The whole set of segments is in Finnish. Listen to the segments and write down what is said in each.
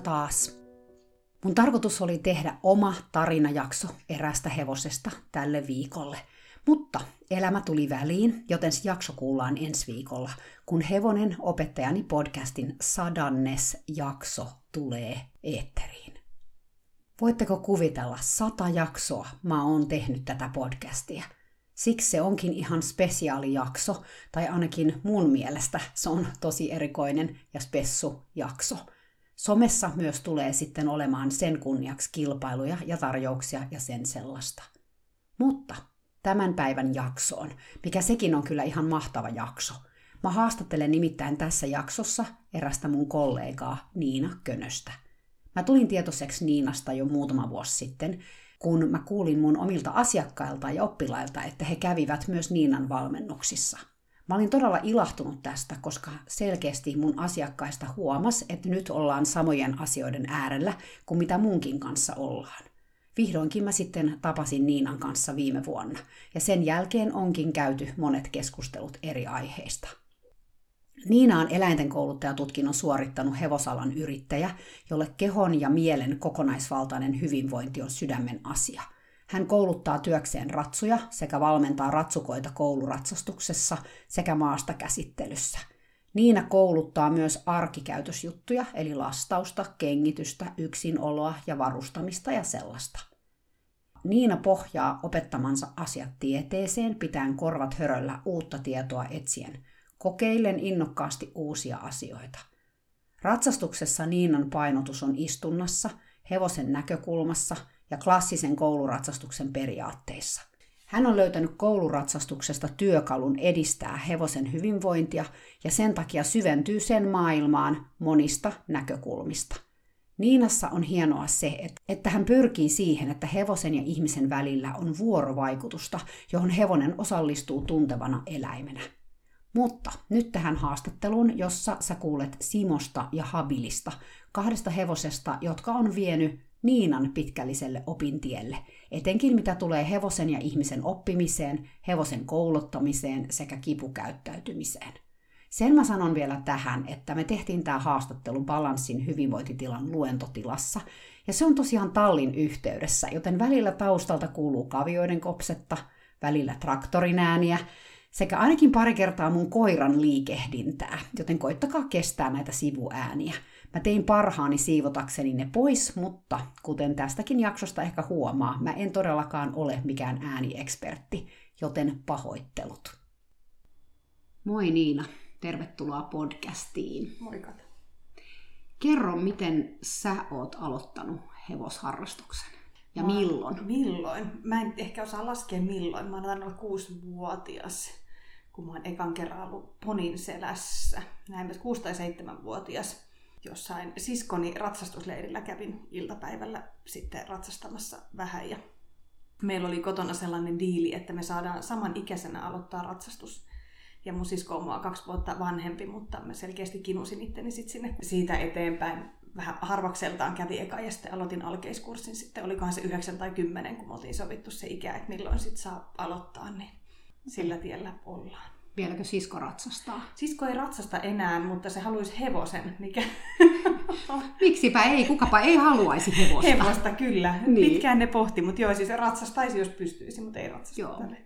Taas! Mun tarkoitus oli tehdä oma tarinajakso erästä hevosesta tälle viikolle. Mutta elämä tuli väliin, joten se jakso kuullaan ensi viikolla, kun Hevonen opettajani podcastin sadannes jakso tulee eetteriin. Voitteko kuvitella, sata jaksoa mä oon tehnyt tätä podcastia. Siksi se onkin ihan spesiaalijakso, tai ainakin mun mielestä se on tosi erikoinen ja spessu jakso – Somessa myös tulee sitten olemaan sen kunniaksi kilpailuja ja tarjouksia ja sen sellaista. Mutta tämän päivän jaksoon, mikä sekin on kyllä ihan mahtava jakso. Mä haastattelen nimittäin tässä jaksossa erästä mun kollegaa Niina Könöstä. Mä tulin tietoiseksi Niinasta jo muutama vuosi sitten, kun mä kuulin mun omilta asiakkailta ja oppilailta, että he kävivät myös Niinan valmennuksissa – Mä olin todella ilahtunut tästä, koska selkeästi mun asiakkaista huomas, että nyt ollaan samojen asioiden äärellä kuin mitä munkin kanssa ollaan. Vihdoinkin mä sitten tapasin Niinan kanssa viime vuonna, ja sen jälkeen onkin käyty monet keskustelut eri aiheista. Niina on eläinten kouluttajatutkinnon suorittanut hevosalan yrittäjä, jolle kehon ja mielen kokonaisvaltainen hyvinvointi on sydämen asia – hän kouluttaa työkseen ratsuja sekä valmentaa ratsukoita kouluratsastuksessa sekä maasta käsittelyssä. Niina kouluttaa myös arkikäytösjuttuja, eli lastausta, kengitystä, yksinoloa ja varustamista ja sellaista. Niina pohjaa opettamansa asiat tieteeseen, pitäen korvat höröllä uutta tietoa etsien, kokeillen innokkaasti uusia asioita. Ratsastuksessa Niinan painotus on istunnassa, hevosen näkökulmassa – ja klassisen kouluratsastuksen periaatteissa. Hän on löytänyt kouluratsastuksesta työkalun edistää hevosen hyvinvointia ja sen takia syventyy sen maailmaan monista näkökulmista. Niinassa on hienoa se, että hän pyrkii siihen, että hevosen ja ihmisen välillä on vuorovaikutusta, johon hevonen osallistuu tuntevana eläimenä. Mutta nyt tähän haastatteluun, jossa sä kuulet Simosta ja Habilista, kahdesta hevosesta, jotka on vienyt Niinan pitkälliselle opintielle, etenkin mitä tulee hevosen ja ihmisen oppimiseen, hevosen kouluttamiseen sekä kipukäyttäytymiseen. Sen mä sanon vielä tähän, että me tehtiin tämä haastattelu Balanssin hyvinvointitilan luentotilassa, ja se on tosiaan tallin yhteydessä, joten välillä taustalta kuuluu kavioiden kopsetta, välillä traktorin ääniä, sekä ainakin pari kertaa mun koiran liikehdintää, joten koittakaa kestää näitä sivuääniä – Mä tein parhaani siivotakseni ne pois, mutta kuten tästäkin jaksosta ehkä huomaa, mä en todellakaan ole mikään ääniekspertti, joten pahoittelut. Moi Niina, tervetuloa podcastiin. Moikka. Kerro, miten sä oot aloittanut hevosharrastuksen ja mä, milloin? Milloin? Mä en ehkä osaa laskea milloin. Mä oon olla kuusi-vuotias, kun mä oon ekan kerran ollut ponin selässä. Näin 6- tai 7-vuotias jossain siskoni ratsastusleirillä kävin iltapäivällä sitten ratsastamassa vähän ja meillä oli kotona sellainen diili, että me saadaan saman ikäisenä aloittaa ratsastus. Ja mun sisko on mua kaksi vuotta vanhempi, mutta mä selkeästi kinusin itteni sit sinne siitä eteenpäin. Vähän harvakseltaan kävi eka ja sitten aloitin alkeiskurssin. Sitten olikohan se yhdeksän tai kymmenen, kun me oltiin sovittu se ikä, että milloin sit saa aloittaa, niin sillä tiellä ollaan. Vieläkö sisko ratsastaa? Sisko ei ratsasta enää, mutta se haluaisi hevosen, mikä... Miksipä ei, kukapa ei haluaisi hevosta. Hevosta, kyllä. Niin. Pitkään ne pohti, mutta joo, siis se ratsastaisi, jos pystyisi, mutta ei ratsasta joo. Tälle.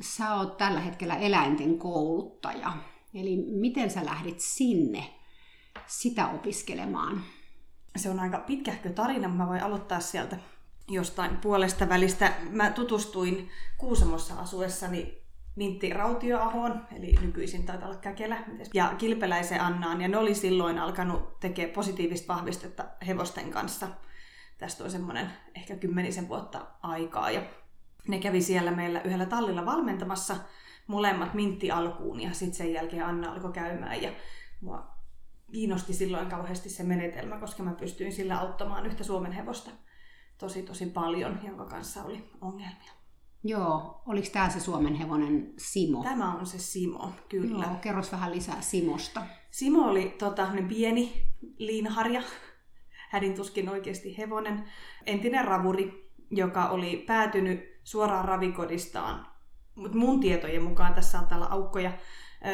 Sä oot tällä hetkellä eläinten kouluttaja. Eli miten sä lähdit sinne sitä opiskelemaan? Se on aika pitkähkö tarina, mä voin aloittaa sieltä jostain puolesta välistä. Mä tutustuin Kuusamossa asuessani Mintti Rautioahoon, eli nykyisin taitaa olla Käkelä, ja Kilpeläisen Annaan, ja ne oli silloin alkanut tekemään positiivista vahvistetta hevosten kanssa. Tästä on semmoinen ehkä kymmenisen vuotta aikaa, ja ne kävi siellä meillä yhdellä tallilla valmentamassa molemmat Mintti alkuun, ja sitten sen jälkeen Anna alkoi käymään, ja mua kiinnosti silloin kauheasti se menetelmä, koska mä pystyin sillä auttamaan yhtä Suomen hevosta tosi tosi paljon, jonka kanssa oli ongelmia. Joo, oliko tämä se Suomen hevonen Simo? Tämä on se Simo, kyllä. Joo, kerros vähän lisää Simosta. Simo oli tota, pieni liinharja, hädin tuskin oikeasti hevonen, entinen ravuri, joka oli päätynyt suoraan ravikodistaan, mutta mun tietojen mukaan tässä saattaa olla aukkoja,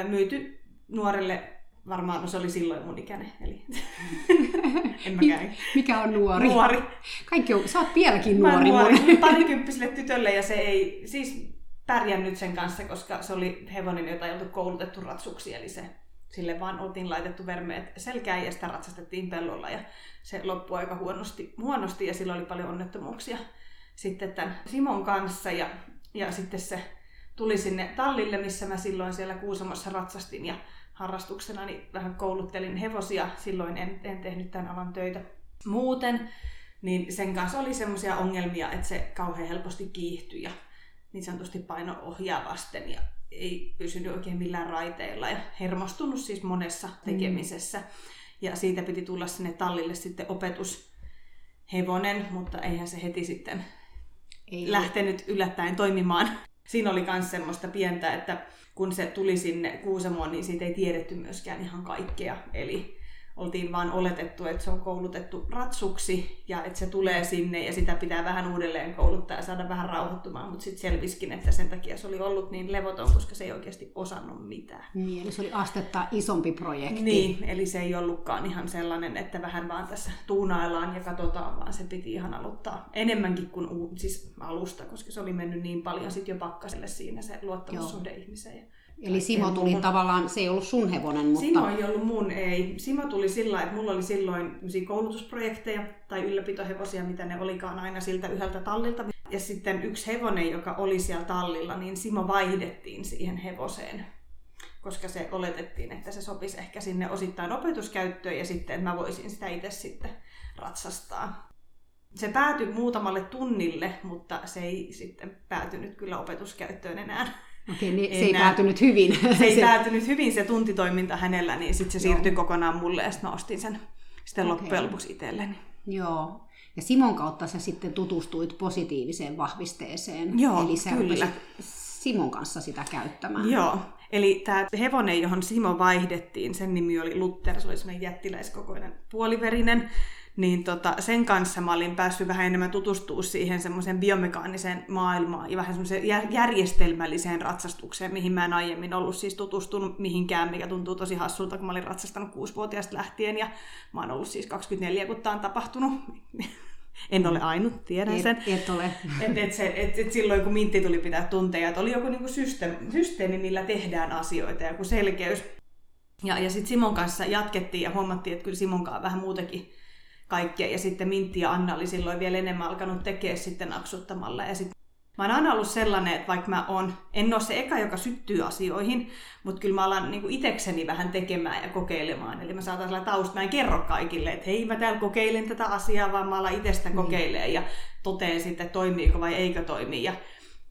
myyty nuorelle varmaan, no se oli silloin mun ikäinen, eli en mä käy. Mikä on nuori? Nuori. Kaikki on, sä oot vieläkin Mä nuori. nuori. Mun. Parikymppiselle tytölle ja se ei siis pärjännyt sen kanssa, koska se oli hevonen, jota ei oltu koulutettu ratsuksi, eli se sille vaan oltiin laitettu vermeet selkään ja sitä ratsastettiin pellolla ja se loppui aika huonosti, huonosti ja sillä oli paljon onnettomuuksia sitten tämän Simon kanssa ja, ja sitten se tuli sinne tallille, missä mä silloin siellä Kuusamossa ratsastin ja harrastuksena niin vähän kouluttelin hevosia. Silloin en, en tehnyt tämän alan töitä muuten. Niin sen kanssa oli semmoisia ongelmia, että se kauhean helposti kiihtyi ja niin sanotusti paino ohjaa vasten ja ei pysynyt oikein millään raiteilla ja hermostunut siis monessa tekemisessä. Mm. Ja siitä piti tulla sinne tallille sitten opetushevonen, mutta eihän se heti sitten ei. lähtenyt yllättäen toimimaan. Siinä oli myös semmoista pientä, että kun se tuli sinne Kuusamoon, niin siitä ei tiedetty myöskään ihan kaikkea. Eli oltiin vaan oletettu, että se on koulutettu ratsuksi ja että se tulee sinne ja sitä pitää vähän uudelleen kouluttaa ja saada vähän rauhoittumaan, mutta sitten selviskin, että sen takia se oli ollut niin levoton, koska se ei oikeasti osannut mitään. Niin, eli se oli astetta isompi projekti. Niin, eli se ei ollutkaan ihan sellainen, että vähän vaan tässä tuunaillaan ja katsotaan, vaan se piti ihan aloittaa enemmänkin kuin siis alusta, koska se oli mennyt niin paljon sitten jo pakkaselle siinä se luottamussuhde ihmiseen. Eli Simo tuli mun... tavallaan, se ei ollut sun hevonen, mutta... Simo ei ollut mun, ei. Simo tuli sillä että mulla oli silloin koulutusprojekteja tai ylläpitohevosia, mitä ne olikaan aina siltä yhdeltä tallilta. Ja sitten yksi hevonen, joka oli siellä tallilla, niin Simo vaihdettiin siihen hevoseen koska se oletettiin, että se sopisi ehkä sinne osittain opetuskäyttöön ja sitten, että mä voisin sitä itse sitten ratsastaa. Se päätyi muutamalle tunnille, mutta se ei sitten päätynyt kyllä opetuskäyttöön enää. Okei, niin se ei päätynyt hyvin. Se ei päätynyt hyvin se tuntitoiminta hänellä, niin sitten se siirtyi Joo. kokonaan mulle ja sitten mä ostin sen sitten okay. loppujen lopuksi itselleni. Joo. Ja Simon kautta sä sitten tutustuit positiiviseen vahvisteeseen. Joo, Eli sä kyllä. Simon kanssa sitä käyttämään. Joo. Eli tämä hevonen, johon Simo vaihdettiin, sen nimi oli Luther, se oli semmoinen jättiläiskokoinen puoliverinen niin tota, sen kanssa mä olin päässyt vähän enemmän tutustua siihen semmoiseen biomekaaniseen maailmaan ja vähän semmoiseen järjestelmälliseen ratsastukseen, mihin mä en aiemmin ollut siis tutustunut mihinkään, mikä tuntuu tosi hassulta, kun mä olin ratsastanut kuusivuotiaasta lähtien ja mä oon ollut siis 24, kun tää on tapahtunut. En ole ainut, tiedän sen. Et, et ole. Et, et se, et, et silloin kun Mintti tuli pitää tunteja, että oli joku niinku systeemi, systeemi, millä tehdään asioita, joku selkeys. Ja, ja sitten Simon kanssa jatkettiin ja huomattiin, että kyllä Simonkaan vähän muutakin kaikkea. Ja sitten Mintti ja Anna oli silloin vielä enemmän alkanut tekemään sitten naksuttamalla. Ja sitten Mä oon aina ollut sellainen, että vaikka mä on, en ole se eka, joka syttyy asioihin, mutta kyllä mä alan niin itekseni vähän tekemään ja kokeilemaan. Eli mä saatan sellainen tausta, mä en kerro kaikille, että hei mä täällä kokeilen tätä asiaa, vaan mä alan itsestä mm. kokeilemaan ja toteen sitten, toimiiko vai eikö toimi. Ja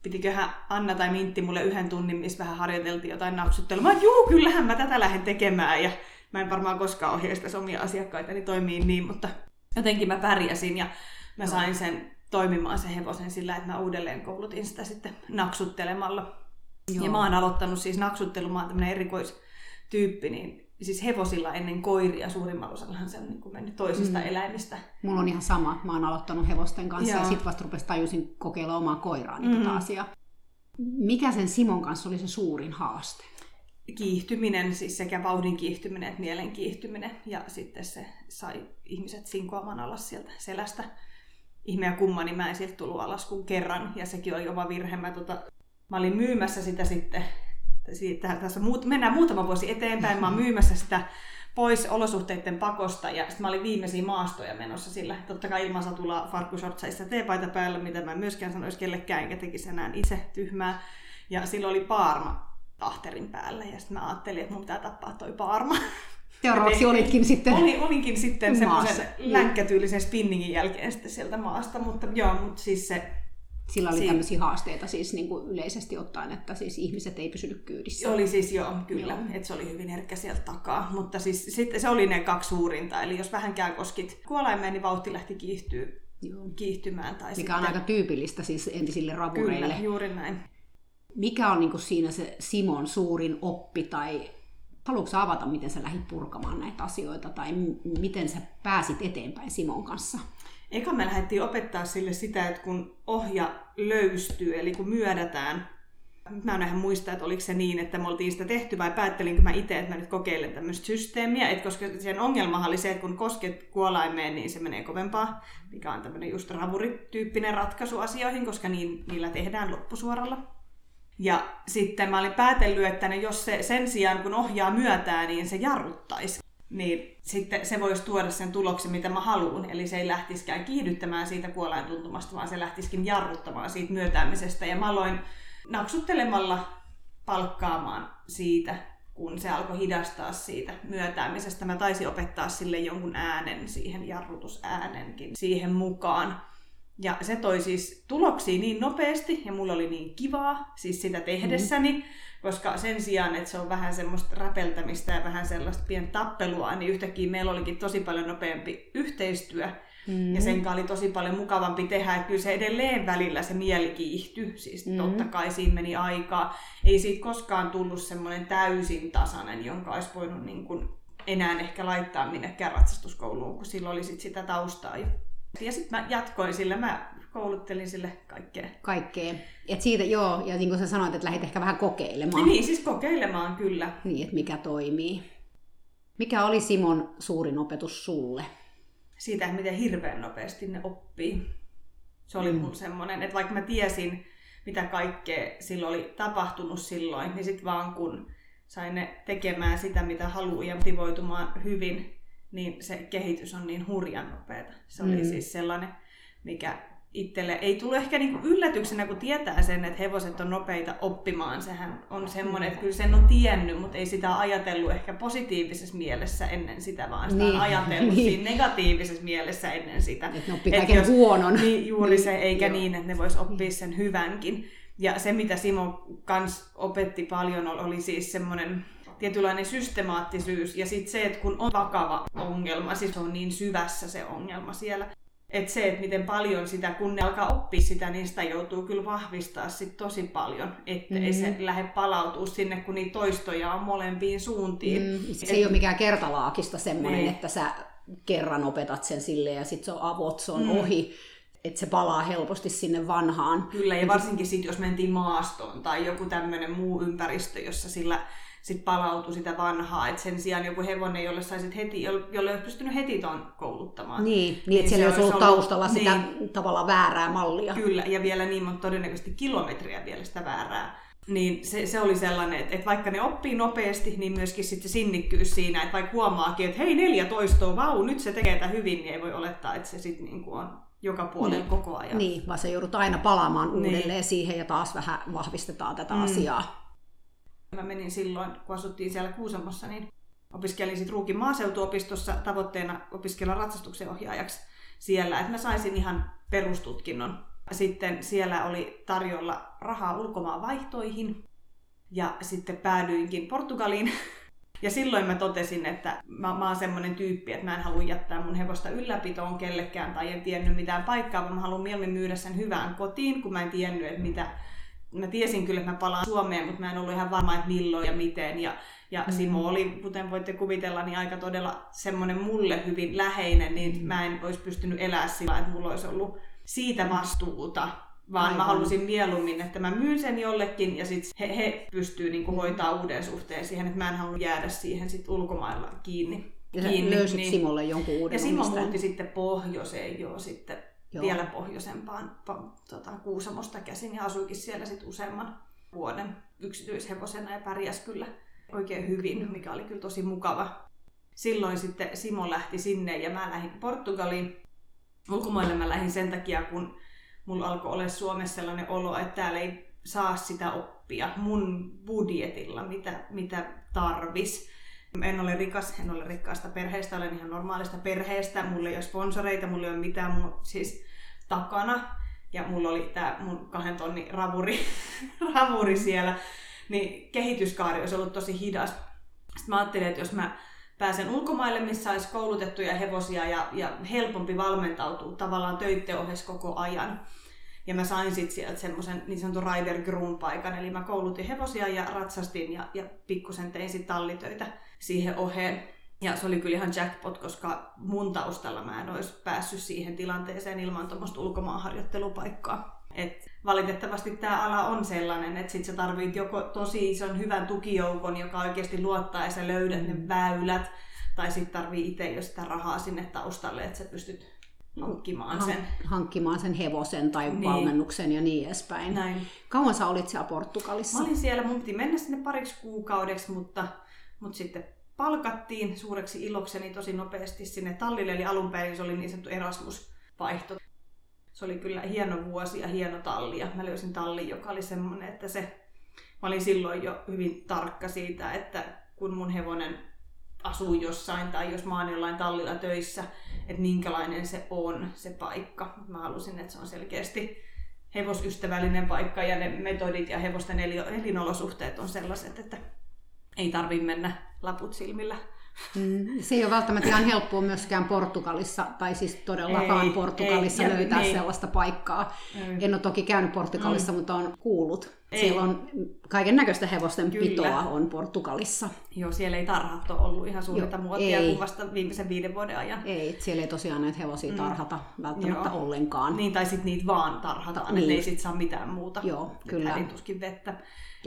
pitiköhän Anna tai Mintti mulle yhden tunnin, missä vähän harjoiteltiin jotain naksuttelua. Mä juu, kyllähän mä tätä lähden tekemään. Ja mä en varmaan koskaan ohjeista omia asiakkaita niin toimii niin, mutta jotenkin mä pärjäsin ja mä sain sen toimimaan se hevosen sillä, että mä uudelleen koulutin sitä sitten naksuttelemalla. Joo. Ja mä oon aloittanut siis naksuttelu, mä oon tämmönen erikoistyyppi, niin siis hevosilla ennen koiria suurimmalla osallahan se on niin mennyt toisista mm. eläimistä. Mulla on ihan sama. Mä oon aloittanut hevosten kanssa Joo. ja sit vasta rupesi tajusin kokeilla omaa koiraa niin mm. tota asiaa. Mikä sen Simon kanssa oli se suurin haaste? Kiihtyminen, siis sekä vauhdin kiihtyminen että mielen kiihtyminen. Ja sitten se sai ihmiset sinkoamaan alas sieltä selästä. Ihme ja kumma, niin mä en sieltä tullut alas kuin kerran. Ja sekin oli oma virhe. Mä, tota, mä olin myymässä sitä sitten, siitä, tässä muut, mennään muutama vuosi eteenpäin, mä oon myymässä sitä pois olosuhteiden pakosta ja sitten mä olin viimeisiä maastoja menossa sillä. Totta kai ilman satulaa farkkushortsaissa teepaita päällä, mitä mä en myöskään sanoisi kellekään, enkä tekisi enää itse tyhmää. Ja silloin oli paarma ahterin päällä. Ja sitten mä ajattelin, että mun pitää tappaa toi paarma. Seuraavaksi olitkin sitten Oli, olinkin sitten semmoisen länkkätyylisen spinningin jälkeen sitten sieltä maasta. Mutta joo, mutta siis se Sillä oli Si- tämmöisiä haasteita siis niin kuin yleisesti ottaen, että siis ihmiset ei pysynyt kyydissä. Oli siis joo, kyllä, Joo. että se oli hyvin herkkä sieltä takaa. Mutta siis sitten se oli ne kaksi suurinta, eli jos vähänkään koskit kuolaimeen, niin vauhti lähti kiihtyy, Joo. kiihtymään. Tai Mikä sitten, on aika tyypillistä siis entisille ravureille. Kyllä, juuri näin. Mikä on niin siinä se Simon suurin oppi tai haluatko avata, miten sä lähdit purkamaan näitä asioita tai m- miten sä pääsit eteenpäin Simon kanssa? Eka me lähdettiin opettaa sille sitä, että kun ohja löystyy, eli kun myödätään, mä en ihan muista, että oliko se niin, että me oltiin sitä tehty vai päättelinkö mä itse, että mä nyt kokeilen tämmöistä systeemiä, että koska sen ongelmahan oli se, että kun kosket kuolaimeen, niin se menee kovempaa, mikä on tämmöinen just ravurityyppinen ratkaisu asioihin, koska niin, niillä tehdään loppusuoralla. Ja sitten mä olin päätellyt, että ne, jos se sen sijaan kun ohjaa myötää, niin se jarruttaisi. Niin sitten se voisi tuoda sen tuloksen, mitä mä haluan. Eli se ei lähtisikään kiihdyttämään siitä kuolain tuntumasta, vaan se lähtisikin jarruttamaan siitä myötäämisestä. Ja mä aloin naksuttelemalla palkkaamaan siitä, kun se alkoi hidastaa siitä myötäämisestä. Mä taisin opettaa sille jonkun äänen, siihen jarrutusäänenkin, siihen mukaan. Ja se toi siis tuloksia niin nopeasti ja mulla oli niin kivaa siis sitä tehdessäni, mm. koska sen sijaan, että se on vähän semmoista räpeltämistä ja vähän sellaista pientä tappelua, niin yhtäkkiä meillä olikin tosi paljon nopeampi yhteistyö. Mm. Ja sen oli tosi paljon mukavampi tehdä, että kyllä se edelleen välillä se mieli kiihtyi, siis mm. totta kai siinä meni aikaa. Ei siitä koskaan tullut semmoinen täysin tasainen, jonka olisi voinut niin kuin enää ehkä laittaa minnekään ratsastuskouluun, kun sillä oli sit sitä taustaa jo. Ja sitten mä jatkoin sillä, mä kouluttelin sille kaikkea. Kaikkea. Et siitä, joo, ja niin kuin sä sanoit, että lähdit ehkä vähän kokeilemaan. Niin, siis kokeilemaan kyllä. Niin, että mikä toimii. Mikä oli Simon suurin opetus sulle? Siitä, miten hirveän nopeasti ne oppii. Se oli mm. mun semmoinen, että vaikka mä tiesin, mitä kaikkea silloin oli tapahtunut silloin, niin sitten vaan kun sain ne tekemään sitä, mitä haluaa ja motivoitumaan hyvin, niin se kehitys on niin hurjan nopeata. Se oli Mm. siis sellainen, mikä itselle ei tullut ehkä niinku yllätyksenä, kun tietää sen, että hevoset on nopeita oppimaan. Sehän on semmoinen, että kyllä sen on tiennyt, mutta ei sitä ajatellut ehkä positiivisessa mielessä ennen sitä, vaan sitä Niin. on ajatellut Niin. siinä negatiivisessa mielessä ennen sitä. Että ne oppii Et kaiken jos- huonon. Niin, juuri se, eikä Joo. niin, että ne vois oppia sen hyvänkin. Ja se, mitä Simo kans opetti paljon, oli siis semmoinen tietynlainen systemaattisyys. Ja sitten se, että kun on vakava ongelma, siis se on niin syvässä se ongelma siellä. Että se, että miten paljon sitä, kun ne alkaa oppia sitä, niin sitä joutuu kyllä vahvistaa sit tosi paljon. Että mm-hmm. ei se lähde palautuu sinne, kun niitä toistoja on molempiin suuntiin. Mm, se ei ole mikään kertalaakista semmoinen, Ei. että sä kerran opetat sen sille ja sitten se on avot, se on Mm. ohi. Että se palaa helposti sinne vanhaan. Kyllä, ja varsinkin sit, jos mentiin maastoon tai joku tämmöinen muu ympäristö, jossa sillä sit palautui sitä vanhaa. Et sen sijaan joku hevonen, jolle saisit heti, jolle olisi pystynyt heti ton kouluttamaan. Niin, niin että se siellä olisi ollut ollut- taustalla sitä Niin, tavallaan väärää mallia. kyllä, ja vielä niin monta todennäköisesti kilometriä vielä sitä väärää. Niin se, se oli sellainen, että, että vaikka ne oppii nopeasti, niin myöskin sitten se sinnikkyys siinä, että vaikka huomaakin, että hei neljä toistoa, vau, nyt se tekee tätä hyvin, niin ei voi olettaa, että se sitten niin on joka puolella Niin. koko ajan. Niin, vaan se joudut aina palaamaan Niin. uudelleen siihen ja taas vähän vahvistetaan tätä Mm. asiaa. Mä menin silloin, kun asuttiin siellä Kuusamossa, niin opiskelin sitten Ruukin maaseutuopistossa tavoitteena opiskella ratsastuksen ohjaajaksi siellä, että mä saisin ihan perustutkinnon. Sitten siellä oli tarjolla rahaa ulkomaan vaihtoihin ja sitten päädyinkin Portugaliin. Ja silloin mä totesin, että mä, mä oon semmoinen tyyppi, että mä en halua jättää mun hevosta ylläpitoon kellekään tai en tiennyt mitään paikkaa, vaan mä haluan mieluummin myydä sen hyvään kotiin, kun mä en tiennyt, että mitä, mä tiesin kyllä, että mä palaan Suomeen, mutta mä en ollut ihan varma, että milloin ja miten. Ja, ja Mm. Simo oli, kuten voitte kuvitella, niin aika todella semmoinen mulle hyvin läheinen, niin Mm. mä en olisi pystynyt elämään sillä, että mulla olisi ollut siitä vastuuta. Vaan mä Aivan. halusin mieluummin, että mä myyn sen jollekin ja sitten he, he pystyy niinku hoitaa uuden suhteen siihen, että mä en halua jäädä siihen sit ulkomailla kiinni. Ja kiinni, löysit Simolle jonkun uuden ja Simo muutti sitten pohjoiseen jo sitten Joo. vielä pohjoisempaan pa, tota, Kuusamosta käsin ja asuikin siellä sitten useamman vuoden yksityishevosena ja pärjäs kyllä oikein hyvin, mikä oli kyllä tosi mukava. Silloin sitten Simo lähti sinne ja mä lähdin Portugaliin. Ulkomaille mä lähdin sen takia, kun mulla alkoi olla Suomessa sellainen olo, että täällä ei saa sitä oppia mun budjetilla, mitä, mitä tarvis. En ole rikas, en ole rikkaasta perheestä, olen ihan normaalista perheestä. Mulla ei ole sponsoreita, mulla ei ole mitään mun, siis takana. ja mulla oli tämä mun kahden tonnin ravuri, ravuri siellä, niin kehityskaari olisi ollut tosi hidas. Sitten mä ajattelin, että jos mä pääsen ulkomaille, missä olisi koulutettuja hevosia ja, ja helpompi valmentautua tavallaan töitten ohessa koko ajan. Ja mä sain sitten sieltä semmoisen niin sanotun rider groom paikan, eli mä koulutin hevosia ja ratsastin ja, ja pikkusen tein sitten tallitöitä siihen oheen. Ja se oli kyllä ihan jackpot, koska mun taustalla mä en olisi päässyt siihen tilanteeseen ilman tuommoista ulkomaanharjoittelupaikkaa. Et valitettavasti tämä ala on sellainen, että sit sä tarvit joko tosi ison hyvän tukijoukon, joka oikeasti luottaa ja sä löydät mm. ne väylät, tai sitten tarvii itse jo sitä rahaa sinne taustalle, että sä pystyt hankkimaan sen. Hankkimaan sen hevosen tai niin. valmennuksen ja niin edespäin. Näin. Kauan sä olit siellä Portugalissa? Mä olin siellä, mun piti mennä sinne pariksi kuukaudeksi, mutta, mutta sitten palkattiin suureksi ilokseni tosi nopeasti sinne tallille, eli alun perin se oli niin sanottu Erasmus-vaihto. Se oli kyllä hieno vuosi ja hieno talli, ja mä löysin tallin, joka oli semmoinen, että se, mä olin silloin jo hyvin tarkka siitä, että kun mun hevonen asuu jossain tai jos mä oon jollain tallilla töissä, että minkälainen se on se paikka. Mä halusin, että se on selkeästi hevosystävällinen paikka ja ne metodit ja hevosten elinolosuhteet on sellaiset, että ei tarvi mennä laput silmillä. Mm, se ei ole välttämättä ihan helppoa myöskään Portugalissa, tai siis todellakaan ei, Portugalissa ei, löytää ei. sellaista paikkaa. Ei. En ole toki käynyt Portugalissa, mm. mutta on kuullut. Ei. Siellä on kaiken näköistä hevosten Kyllä. pitoa on Portugalissa. Joo, siellä ei tarhat ole ollut ihan suurta muotia kuin vasta viimeisen viiden vuoden ajan. Ei, siellä ei tosiaan näitä hevosia mm. tarhata mm. välttämättä Joo. ollenkaan. Niin, tai sitten niitä vaan tarhataan, Ta- niin. ei sitten saa mitään muuta. Joo, kyllä. tuskin vettä.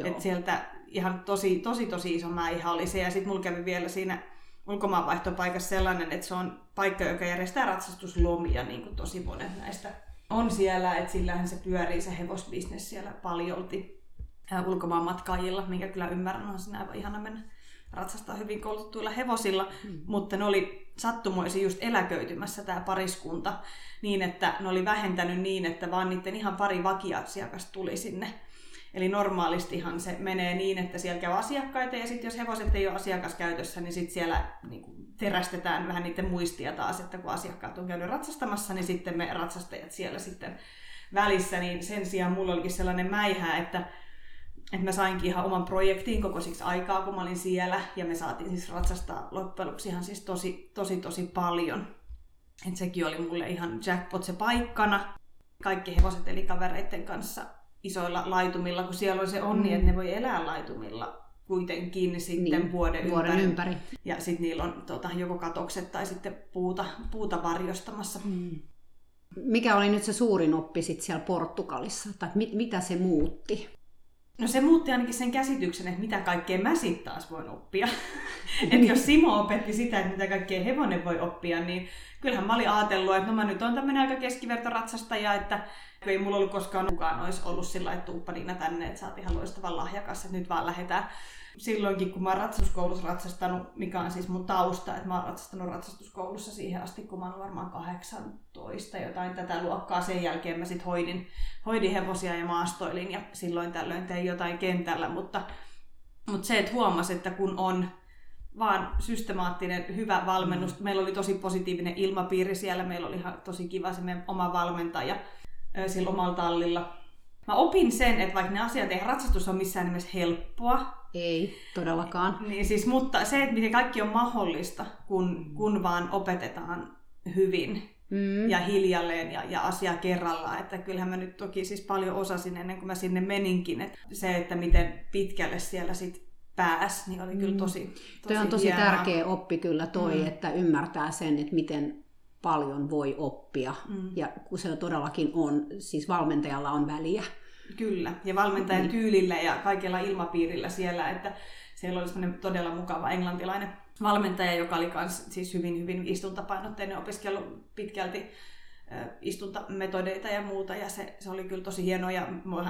Et sieltä ihan tosi, tosi, tosi iso mäihä oli se. Ja sitten mulla kävi vielä siinä ulkomaanvaihtopaikassa sellainen, että se on paikka, joka järjestää ratsastuslomia, niin kuin tosi monet näistä on siellä, että sillähän se pyörii se hevosbisnes siellä paljolti ulkomaan matkaajilla, minkä kyllä ymmärrän, on siinä aivan ihana mennä ratsastaa hyvin koulutettuilla hevosilla, mm. mutta ne oli sattumoisin just eläköitymässä tämä pariskunta niin, että ne oli vähentänyt niin, että vaan niiden ihan pari vakiasiakas tuli sinne Eli normaalistihan se menee niin, että siellä käy asiakkaita ja sitten jos hevoset ei ole asiakaskäytössä, niin sitten siellä niin kuin terästetään vähän niiden muistia taas, että kun asiakkaat on käynyt ratsastamassa, niin sitten me ratsastajat siellä sitten välissä, niin sen sijaan mulla olikin sellainen mäihä, että, että mä sainkin ihan oman projektiin koko siksi aikaa, kun mä olin siellä, ja me saatiin siis ratsastaa loppujen lopuksi ihan siis tosi, tosi, tosi paljon. Et sekin oli mulle ihan jackpot se paikkana. Kaikki hevoset eli kavereiden kanssa isoilla laitumilla, kun siellä on se onni, mm. että ne voi elää laitumilla kuitenkin sitten niin, vuoden, vuoden ympäri. ympäri. Ja sitten niillä on tuota, joko katokset tai sitten puuta, puuta varjostamassa. Mm. Mikä oli nyt se suurin oppi sit siellä Portugalissa? Tai mit, mitä se muutti? No se muutti ainakin sen käsityksen, että mitä kaikkea mä sitten taas voin oppia. että jos Simo opetti sitä, että mitä kaikkea hevonen voi oppia, niin kyllähän mä olin ajatellut, että no mä nyt on tämmöinen aika keskivertoratsastaja, että ei mulla ollut koskaan kukaan olisi ollut sillä että tuuppa tänne, että sä oot ihan loistava lahjakas, että nyt vaan lähdetään. Silloinkin, kun mä oon ratsastuskoulussa ratsastanut, mikä on siis mun tausta, että mä oon ratsastanut ratsastuskoulussa siihen asti, kun mä oon varmaan 18 jotain tätä luokkaa. Sen jälkeen mä sitten hoidin, hoidin hevosia ja maastoilin ja silloin tällöin tein jotain kentällä, mutta, mutta se, että huomasi, että kun on vaan systemaattinen, hyvä valmennus. Meillä oli tosi positiivinen ilmapiiri siellä, meillä oli ihan tosi kiva se meidän oma valmentaja sillä omalla tallilla. Mä opin sen, että vaikka ne asiat ei ratsastus ole missään nimessä helppoa. Ei, todellakaan. Niin siis, mutta se, että miten kaikki on mahdollista, kun, kun vaan opetetaan hyvin mm. ja hiljalleen ja, ja asia kerrallaan. Että kyllähän mä nyt toki siis paljon osasin ennen kuin mä sinne meninkin. Että se, että miten pitkälle siellä sit pääs, niin oli kyllä tosi, tosi Toi on tosi hienoa. tärkeä oppi kyllä toi, mm. että ymmärtää sen, että miten paljon voi oppia. Mm. Ja kun se todellakin on, siis valmentajalla on väliä. Kyllä, ja valmentajan niin. tyylillä ja kaikella ilmapiirillä siellä, että siellä oli todella mukava englantilainen valmentaja, joka oli kans, siis hyvin, hyvin istuntapainotteinen, opiskellut pitkälti istuntametodeita ja muuta, ja se, se oli kyllä tosi hienoa, ja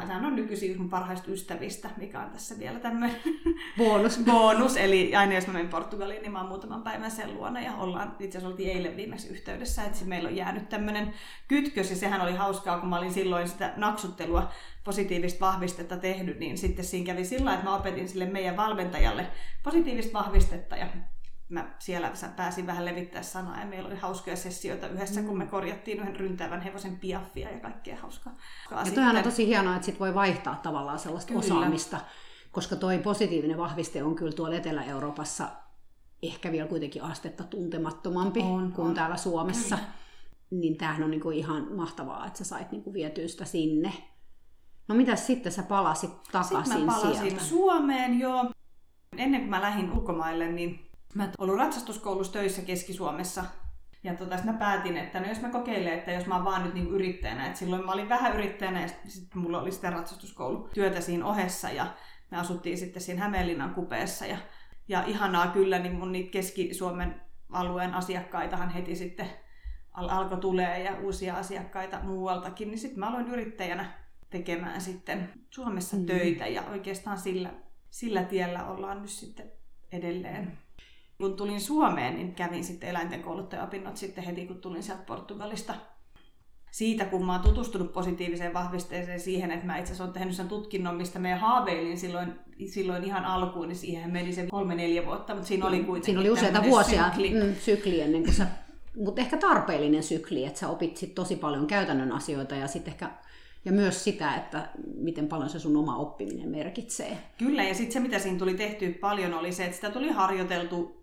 hän on nykyisin mun parhaista ystävistä, mikä on tässä vielä tämmöinen bonus. bonus, eli aina jos mä menen Portugaliin, niin mä oon muutaman päivän sen luona, ja ollaan, itse asiassa oltiin eilen viimeksi yhteydessä, että meillä on jäänyt tämmöinen kytkös, ja sehän oli hauskaa, kun mä olin silloin sitä naksuttelua positiivista vahvistetta tehnyt, niin sitten siinä kävi sillä että mä opetin sille meidän valmentajalle positiivista vahvistetta, ja mä siellä pääsin vähän levittää sanaa ja meillä oli hauskoja sessioita yhdessä, mm. kun me mm. korjattiin yhden ryntäävän hevosen piaffia ja kaikkea hauskaa. Ja toihan on tosi hienoa, että sit voi vaihtaa tavallaan sellaista kyllä. osaamista, koska toi positiivinen vahviste on kyllä tuolla Etelä-Euroopassa ehkä vielä kuitenkin astetta tuntemattomampi on, kuin on. täällä Suomessa. Kyllä. Niin tämähän on niinku ihan mahtavaa, että sä sait niinku vietyä sitä sinne. No mitä sitten sä palasit takaisin Sitten mä palasin sieltä? Suomeen, joo. Ennen kuin mä lähdin ulkomaille, niin mä oon ollut ratsastuskoulussa töissä Keski-Suomessa. Ja tota, mä päätin, että no jos mä kokeilen, että jos mä oon vaan nyt niin yrittäjänä, että silloin mä olin vähän yrittäjänä ja sitten mulla oli sitä ratsastuskoulu työtä siinä ohessa ja me asuttiin sitten siinä Hämeenlinnan kupeessa ja, ja ihanaa kyllä, niin mun niitä Keski-Suomen alueen asiakkaitahan heti sitten al- alkoi tulee ja uusia asiakkaita muualtakin, niin sitten mä aloin yrittäjänä tekemään sitten Suomessa mm. töitä ja oikeastaan sillä, sillä tiellä ollaan nyt sitten edelleen. Kun tulin Suomeen, niin kävin sitten eläinten kouluttajaopinnot sitten heti, kun tulin sieltä Portugalista. Siitä, kun mä oon tutustunut positiiviseen vahvisteeseen siihen, että mä itse asiassa olen tehnyt sen tutkinnon, mistä me haaveilin silloin, silloin ihan alkuun, niin siihen meni se kolme-neljä vuotta, mutta siinä oli kuitenkin Siinä oli useita vuosia sykli. Mm, sykli ennen kuin sä, mutta ehkä tarpeellinen sykli, että sä opit sit tosi paljon käytännön asioita ja sitten ehkä ja myös sitä, että miten paljon se sun oma oppiminen merkitsee. Kyllä, ja sitten se, mitä siinä tuli tehty paljon, oli se, että sitä tuli harjoiteltu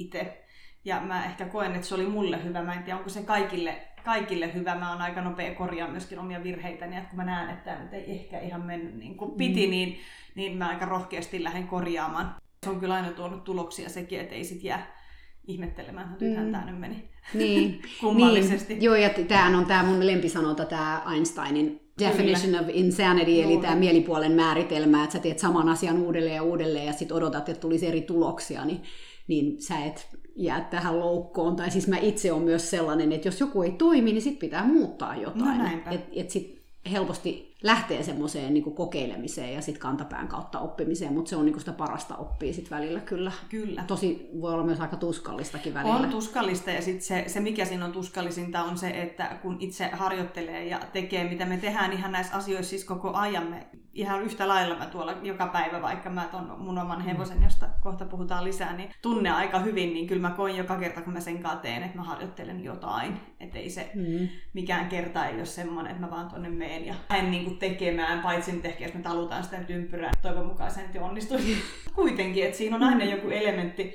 itse. Ja mä ehkä koen, että se oli mulle hyvä. Mä en tiedä, onko se kaikille, kaikille hyvä. Mä oon aika nopea korjaa myöskin omia virheitäni. Että kun mä näen, että tämä ei ehkä ihan mennyt niin kuin piti, mm. niin, niin mä aika rohkeasti lähden korjaamaan. Se on kyllä aina tuonut tuloksia sekin, että ei sit jää ihmettelemään, että nythän mm. tämä nyt meni niin. kummallisesti. Niin. Joo, ja tämä on tämä mun lempisanonta, tämä Einsteinin definition Kyllä. of insanity, Juuri. eli tämä mielipuolen määritelmä, että sä teet saman asian uudelleen ja uudelleen ja sitten odotat, että tulisi eri tuloksia, niin, niin sä et jää tähän loukkoon. Tai siis mä itse on myös sellainen, että jos joku ei toimi, niin sitten pitää muuttaa jotain. No et, et sit helposti lähtee semmoiseen niin kokeilemiseen ja sitten kantapään kautta oppimiseen, mutta se on niin sitä parasta oppia sitten välillä kyllä. Kyllä. Tosi voi olla myös aika tuskallistakin välillä. On tuskallista ja sitten se, se, mikä siinä on tuskallisinta on se, että kun itse harjoittelee ja tekee, mitä me tehdään ihan näissä asioissa siis koko ajan, me ihan yhtä lailla mä tuolla joka päivä, vaikka mä ton mun oman hevosen, josta kohta puhutaan lisää, niin tunne aika hyvin, niin kyllä mä koin joka kerta, kun mä sen teen, että mä harjoittelen jotain. Että ei se mm. mikään kerta ei ole semmoinen, että mä vaan tonne meen ja en niin kuin tekemään, paitsi nyt ehkä jos me talutaan sitä ympyrää, toivon mukaan se nyt onnistuisi kuitenkin, että siinä on aina mm. joku elementti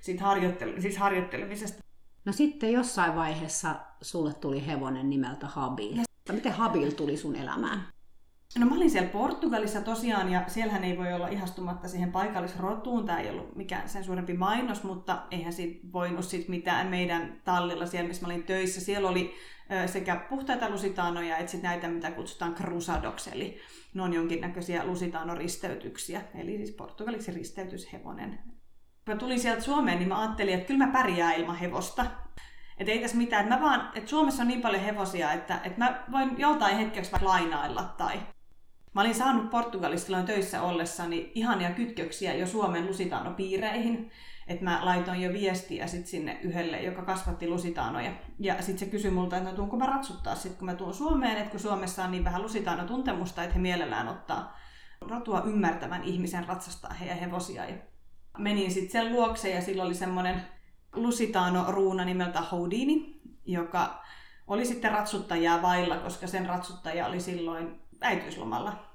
siitä harjoittele- siis harjoittelemisesta. No sitten jossain vaiheessa sulle tuli hevonen nimeltä Habil. Miten Habil tuli sun elämään? No mä olin siellä Portugalissa tosiaan, ja siellähän ei voi olla ihastumatta siihen paikallisrotuun. Tämä ei ollut mikään sen suurempi mainos, mutta eihän siitä voinut sit mitään meidän tallilla siellä, missä mä olin töissä. Siellä oli sekä puhtaita lusitaanoja että sit näitä, mitä kutsutaan cruzadox, eli ne on jonkinnäköisiä lusitaano-risteytyksiä, eli siis portugaliksi risteytyshevonen. Kun mä tulin sieltä Suomeen, niin mä ajattelin, että kyllä mä pärjään ilman hevosta. Että ei tässä mitään, mä vaan, että Suomessa on niin paljon hevosia, että, että mä voin joltain hetkeksi lainailla tai Mä olin saanut Portugalissa silloin töissä ollessani ihania kytköksiä jo Suomen lusitaanopiireihin. Että mä laitoin jo viestiä sit sinne yhdelle, joka kasvatti lusitaanoja. Ja sitten se kysyi multa, että no tuunko mä ratsuttaa sitten, kun mä tuun Suomeen, että kun Suomessa on niin vähän lusitaanotuntemusta, että he mielellään ottaa rotua ymmärtävän ihmisen ratsastaa heidän hevosia. Ja menin sitten sen luokse ja sillä oli semmoinen lusitaano-ruuna nimeltä Houdini, joka oli sitten ratsuttajaa vailla, koska sen ratsuttaja oli silloin äitiyslomalla.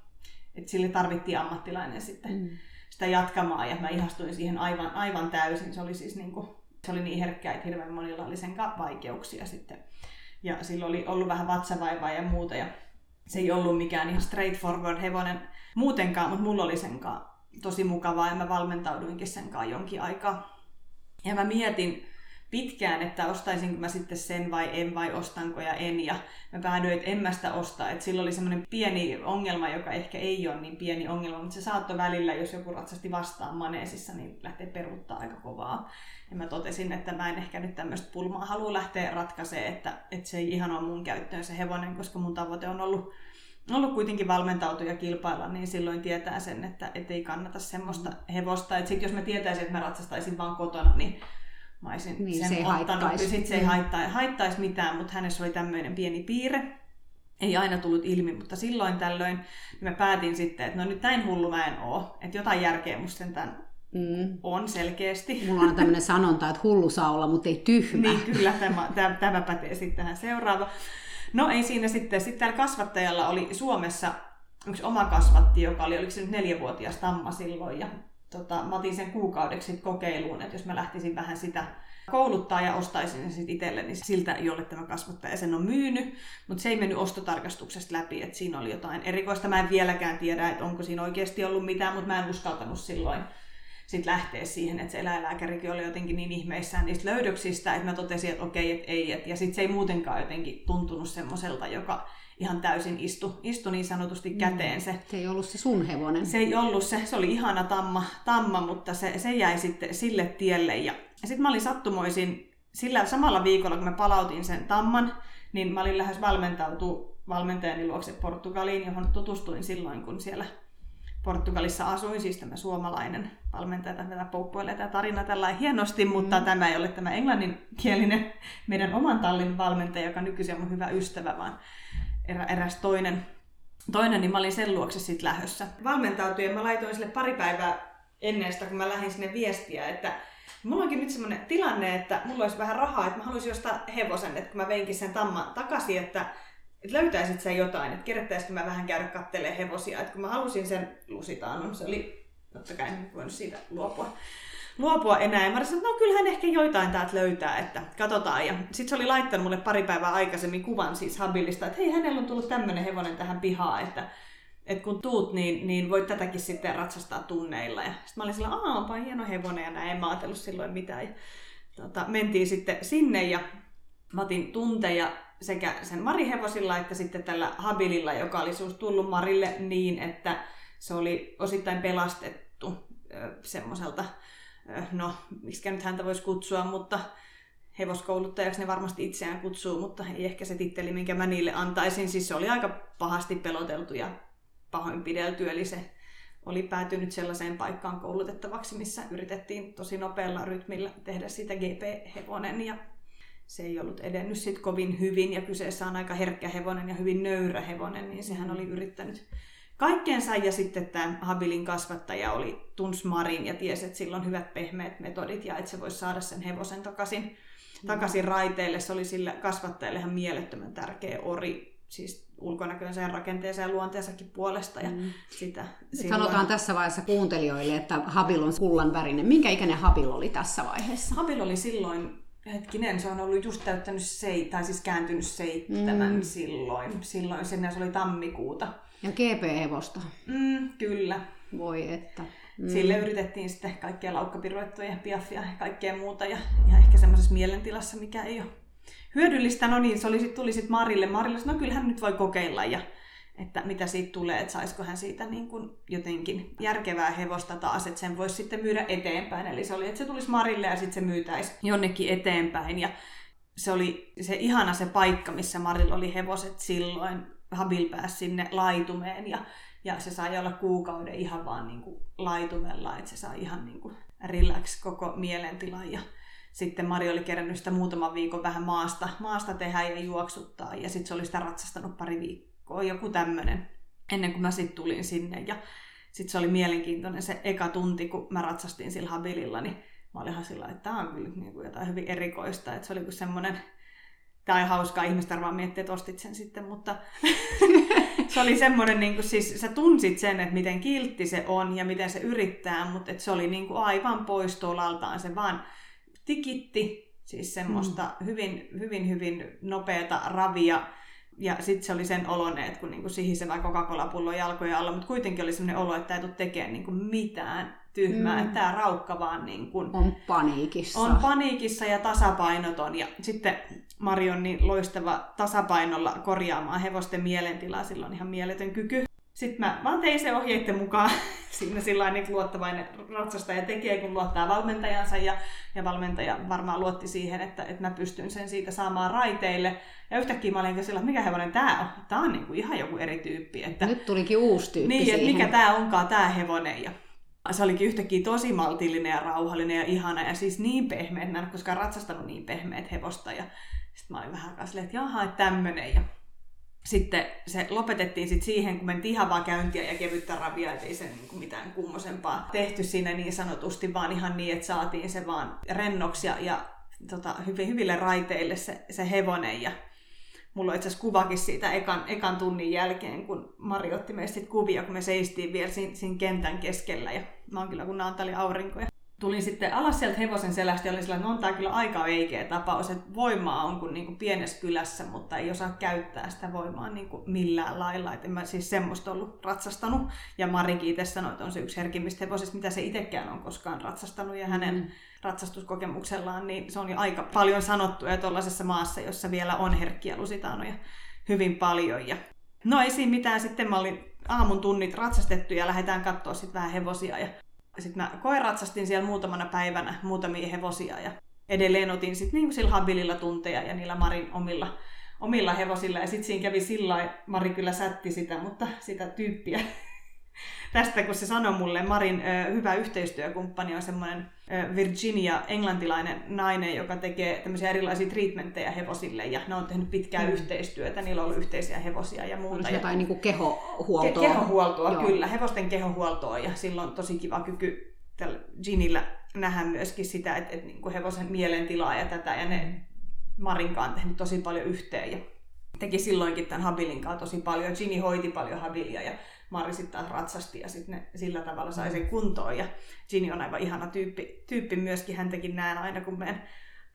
Et sille tarvittiin ammattilainen sitten mm. sitä jatkamaan ja mä ihastuin siihen aivan, aivan täysin. Se oli siis niin kuin, se oli niin herkkä, että hirveän monilla oli sen vaikeuksia sitten. Ja sillä oli ollut vähän vatsavaivaa ja muuta ja se ei ollut mikään ihan straightforward hevonen muutenkaan, mutta mulla oli sen tosi mukavaa ja mä valmentauduinkin sen jonkin aikaa. Ja mä mietin, pitkään, että ostaisinko mä sitten sen vai en vai ostanko ja en. Ja mä päädyin, että en mä sitä ostaa. Että sillä oli semmoinen pieni ongelma, joka ehkä ei ole niin pieni ongelma, mutta se saattoi välillä, jos joku ratsasti vastaan maneesissa, niin lähtee peruuttaa aika kovaa. Ja mä totesin, että mä en ehkä nyt tämmöistä pulmaa halua lähteä ratkaisemaan, että, että se ei ihan ole mun käyttöön se hevonen, koska mun tavoite on ollut ollut kuitenkin valmentautua ja kilpailla, niin silloin tietää sen, että et ei kannata semmoista hevosta. Että sit jos mä tietäisin, että mä ratsastaisin vaan kotona, niin mä olisin niin, sen se ei ottanut, ja sit se ei mm. haittaa, haittaisi mitään, mutta hänessä oli tämmöinen pieni piirre. Ei aina tullut ilmi, mutta silloin tällöin niin mä päätin sitten, että no nyt näin hullu mä en oo, että jotain järkeä musta tämän Mm. On selkeästi. Mulla on tämmöinen sanonta, että hullu saa olla, mutta ei tyhmä. Niin kyllä, tämä, tämä, tämä pätee sitten tähän seuraava. No ei siinä sitten. Sitten täällä kasvattajalla oli Suomessa yksi oma kasvatti, joka oli, oliko se nyt neljävuotias tamma silloin. Ja tota, mä otin sen kuukaudeksi kokeiluun, että jos mä lähtisin vähän sitä kouluttaa ja ostaisin sen sitten itselleni siltä, jolle tämä kasvattaja sen on myynyt, mutta se ei mennyt ostotarkastuksesta läpi, että siinä oli jotain erikoista. Mä en vieläkään tiedä, että onko siinä oikeasti ollut mitään, mutta mä en uskaltanut silloin sit lähteä siihen, että se eläinlääkärikin oli jotenkin niin ihmeissään niistä löydöksistä, että mä totesin, että okei, että ei, et, ja sitten se ei muutenkaan jotenkin tuntunut semmoiselta, joka ihan täysin istu, istu niin sanotusti mm. käteen se. Se ei ollut se sun hevonen. Se ei ollut se, se oli ihana tamma, tamma mutta se, se jäi sitten sille tielle. Ja, sitten mä olin sattumoisin sillä samalla viikolla, kun mä palautin sen tamman, niin mä olin lähes valmentautua valmentajani luokse Portugaliin, johon tutustuin silloin, kun siellä Portugalissa asuin, siis tämä suomalainen valmentaja, tätä pouppoilee tämä tarina tällä hienosti, mutta mm. tämä ei ole tämä englanninkielinen meidän oman tallin valmentaja, joka nykyisin on mun hyvä ystävä, vaan erä, eräs toinen, toinen, niin mä olin sen luokse sitten lähössä. Valmentautuin ja mä laitoin sille pari päivää ennen sitä, kun mä lähdin sinne viestiä, että mulla onkin nyt semmoinen tilanne, että mulla olisi vähän rahaa, että mä haluaisin ostaa hevosen, että kun mä veinkin sen tamman takaisin, että että löytäisit sä jotain, että kerättäisikö mä vähän käydä kattelemaan hevosia. Että kun mä halusin sen lusitaan, se oli, totta kai en voinut siitä luopua, luopua enää. Ja mä olisin, no kyllähän ehkä joitain täältä löytää, että katsotaan. Ja sitten se oli laittanut mulle pari päivää aikaisemmin kuvan siis Habilista, että hei, hänellä on tullut tämmöinen hevonen tähän pihaan, että, että kun tuut, niin, niin voit tätäkin sitten ratsastaa tunneilla. Ja sitten mä olin sillä, aa, onpa hieno hevonen, ja näin en mä ajatellut silloin mitään. Ja, tota, mentiin sitten sinne, ja mä otin tunteja sekä sen Mari-hevosilla että sitten tällä Habililla, joka oli suus tullut Marille niin, että se oli osittain pelastettu semmoiselta, no, miksi nyt häntä voisi kutsua, mutta hevoskouluttajaksi ne varmasti itseään kutsuu, mutta ei ehkä se titteli, minkä mä niille antaisin. Siis se oli aika pahasti peloteltu ja pahoinpidelty, eli se oli päätynyt sellaiseen paikkaan koulutettavaksi, missä yritettiin tosi nopealla rytmillä tehdä siitä GP-hevonen ja se ei ollut edennyt sit kovin hyvin ja kyseessä on aika herkkä hevonen ja hyvin nöyrä hevonen, niin sehän oli yrittänyt kaikkeensa ja sitten tämä Habilin kasvattaja oli tuns Marin ja tiesi, että sillä on hyvät pehmeät metodit ja että se voisi saada sen hevosen takaisin, takaisin raiteille. Se oli sille kasvattajalle ihan mielettömän tärkeä ori, siis ulkonäkönsä ja rakenteensa ja luonteensakin puolesta. Ja mm. sitä silloin... Sanotaan tässä vaiheessa kuuntelijoille, että Habil on kullan värinen. Minkä ikäinen Habil oli tässä vaiheessa? Habil oli silloin hetkinen, se on ollut just täyttänyt sei, tai siis kääntynyt seitsemän mm. silloin. Silloin se oli tammikuuta. Ja GP-hevosta. Mm, kyllä. Voi että. Mm. Sille yritettiin sitten kaikkia laukkapiruettuja, piaffia ja kaikkea muuta. Ja, ja ehkä semmoisessa mielentilassa, mikä ei ole hyödyllistä. No niin, se oli sit, tuli sitten Marille. Marille no kyllähän nyt voi kokeilla. Ja että mitä siitä tulee, että saisiko hän siitä niin kuin jotenkin järkevää hevosta taas, että sen voisi sitten myydä eteenpäin. Eli se oli, että se tulisi Marille ja sitten se myytäisi jonnekin eteenpäin. Ja se oli se ihana se paikka, missä Marilla oli hevoset silloin. Habil pääsi sinne laitumeen ja, ja se sai olla kuukauden ihan vaan niin kuin laitumella, että se sai ihan niin kuin relax koko mielentilan. Ja sitten Mari oli kerännyt sitä muutaman viikon vähän maasta, maasta tehdä ja juoksuttaa ja sitten se oli sitä ratsastanut pari viikkoa joku tämmöinen, ennen kuin mä sitten tulin sinne. Ja sitten se oli mielenkiintoinen se eka tunti, kun mä ratsastin sillä habililla, niin mä olin ihan sillä että tämä on kyllä niin kuin jotain hyvin erikoista. Että se oli kuin semmoinen, tämä on hauskaa, ihmistä varmaan miettiä, että ostit sen sitten, mutta se oli semmoinen, niin kuin, siis sä tunsit sen, että miten kiltti se on ja miten se yrittää, mutta että se oli niin kuin aivan pois tuolaltaan, se vaan tikitti, siis semmoista mm. hyvin, hyvin, hyvin nopeata ravia, ja sitten se oli sen oloinen, että kun niinku sihisevä Coca-Cola-pullo jalkojen alla, mutta kuitenkin oli sellainen olo, että ei tule tekemään niinku mitään tyhmää. Mm. Että tämä raukka vaan niinku on paniikissa. On paniikissa ja tasapainoton. Ja sitten Marion niin loistava tasapainolla korjaamaan hevosten mielentilaa. Sillä on ihan mieletön kyky. Sitten mä vaan tein se ohjeiden mukaan siinä sillä niin luottavainen ratsastaja tekee, kun luottaa valmentajansa ja, ja valmentaja varmaan luotti siihen, että, että mä pystyn sen siitä saamaan raiteille. Ja yhtäkkiä mä olin sillä, että mikä hevonen tämä on? Tämä on niin kuin ihan joku eri tyyppi. Että, Nyt tulikin uusi tyyppi Niin, siihen. että mikä tämä onkaan tämä hevonen. Ja se olikin yhtäkkiä tosi maltillinen ja rauhallinen ja ihana ja siis niin pehmeä, että mä en ole koskaan ratsastanut niin pehmeät hevosta. Ja sitten mä olin vähän aikaa silleen, että jaha, että tämmönen. Ja sitten se lopetettiin sit siihen, kun mentiin ihan vaan käyntiä ja kevyttä ravia, ettei se niinku mitään kummosempaa tehty siinä niin sanotusti, vaan ihan niin, että saatiin se vaan rennoksi ja, ja tota, hyvin, hyville raiteille se, se hevonen. Ja mulla on itse asiassa kuvakin siitä ekan, ekan tunnin jälkeen, kun Mari otti meistä kuvia, kun me seistiin vielä siinä, siinä kentän keskellä. Ja mä oon kyllä kun naantali aurinko. Ja tulin sitten alas sieltä hevosen selästä ja olin sillä, että no on tämä kyllä aika veikeä tapaus, että voimaa on kuin, niin kuin pienessä kylässä, mutta ei osaa käyttää sitä voimaa niin kuin millään lailla. Et en mä siis semmoista ollut ratsastanut. Ja Mari itse sanoi, että on se yksi herkimmistä hevosista, mitä se itsekään on koskaan ratsastanut. Ja hänen mm. Ratsastuskokemuksellaan, niin se on jo aika paljon sanottu ja tuollaisessa maassa, jossa vielä on herkkiä lusitaanoja hyvin paljon. Ja no ei siinä mitään, sitten mä olin aamun tunnit ratsastettu ja lähdetään katsoa sitten vähän hevosia. Ja sitten mä koiratsastin siellä muutamana päivänä muutamia hevosia ja edelleen otin sitten niin sillä habililla tunteja ja niillä Marin omilla, omilla hevosilla. Ja sitten siinä kävi sillä Mari kyllä sätti sitä, mutta sitä tyyppiä tästä, kun se sanoi mulle, Marin ö, hyvä yhteistyökumppani on semmoinen Virginia, englantilainen nainen, joka tekee tämmöisiä erilaisia treatmentteja hevosille, ja ne on tehnyt pitkää mm. yhteistyötä, niillä on ollut yhteisiä hevosia ja muuta. Onko jotain niin kuin kehohuoltoa? Ke- kehohuoltoa, Joo. kyllä, hevosten kehohuoltoa, ja silloin on tosi kiva kyky tällä Ginillä nähdä myöskin sitä, että, että niin kuin hevosen mielentilaa ja tätä, ja ne Marinkaan tehnyt tosi paljon yhteen, ja teki silloinkin tämän Habilin kanssa tosi paljon. Ginny hoiti paljon Habilia, ja Mari sitten taas ratsasti ja sitten sillä tavalla sai sen kuntoon. Ja Ginny on aivan ihana tyyppi, tyyppi myöskin. Hän teki näin aina, kun menen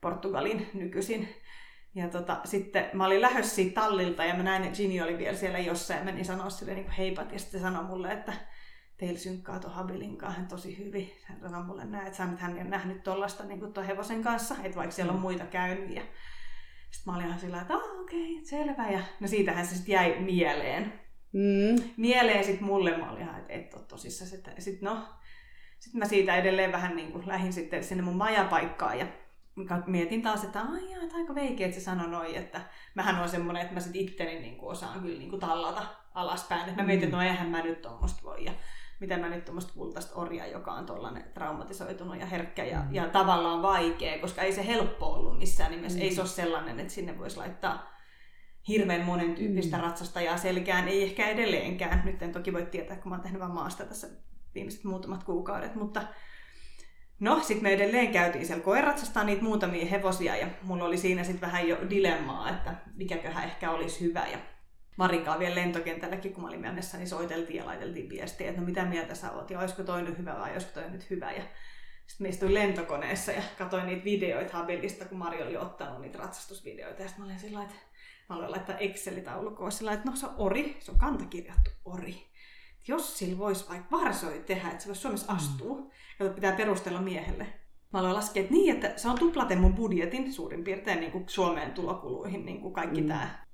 Portugalin nykyisin. Ja tota, sitten mä olin lähdössä siitä tallilta ja mä näin, että Ginny oli vielä siellä jossain ja menin sanoa sille niin heipat. Ja sitten sanoi mulle, että teillä synkkaa tuon Habilin kanssa tosi hyvin. Hän sanoi mulle näin, että hän ei nähnyt tuollaista niin tuon hevosen kanssa, että vaikka siellä on mm. muita käynyt. Ja sitten mä olin ihan sillä että okei, okay, selvä. Ja no siitähän se sitten jäi mieleen. Mm. Mieleen sitten mulle, mä olin ihan, että et ole tosissaan. Sitten sit, no, sitten mä siitä edelleen vähän niin kuin lähdin sitten sinne mun majapaikkaan ja mietin taas, että ai jaa, että aika veikeä, että se sanoi noin, että mähän on semmoinen, että mä sitten itteni niin kuin osaan kyllä niin kuin tallata alaspäin. Että mä mietin, että no eihän mä nyt tuommoista voi. Ja miten mä nyt tuommoista kultaista orjaa, joka on tuollainen traumatisoitunut ja herkkä ja, mm. ja tavallaan vaikea, koska ei se helppo ollut missään nimessä. Mm. Ei se ole sellainen, että sinne voisi laittaa hirveän monen tyyppistä mm. ratsastajaa selkään. Ei ehkä edelleenkään. Nyt en toki voi tietää, kun mä oon tehnyt vaan maasta tässä viimeiset muutamat kuukaudet, mutta No, sitten me edelleen käytiin siellä koiratsastaa niitä muutamia hevosia ja mulla oli siinä sitten vähän jo dilemmaa, että mikäköhän ehkä olisi hyvä. Ja Marinkaan vielä lentokentälläkin, kun mä olin mennessä, niin soiteltiin ja laiteltiin viestiä, että no mitä mieltä sä oot ja olisiko toi nyt hyvä vai olisiko toi nyt hyvä. Ja sitten istuin lentokoneessa ja katsoin niitä videoita Habilista, kun Mari oli ottanut niitä ratsastusvideoita. Ja sitten mä olin sillä että mä aloin laittaa Excel-taulukkoa sillä että no se on ori, se on kantakirjattu ori. Jos sillä voisi vaikka varsoi tehdä, että se voisi Suomessa mm. astua, mm. pitää perustella miehelle. Mä aloin laskea, että niin, että se on tuplaten mun budjetin suurin piirtein niin kuin Suomeen tulokuluihin niin kuin kaikki mm. tämä.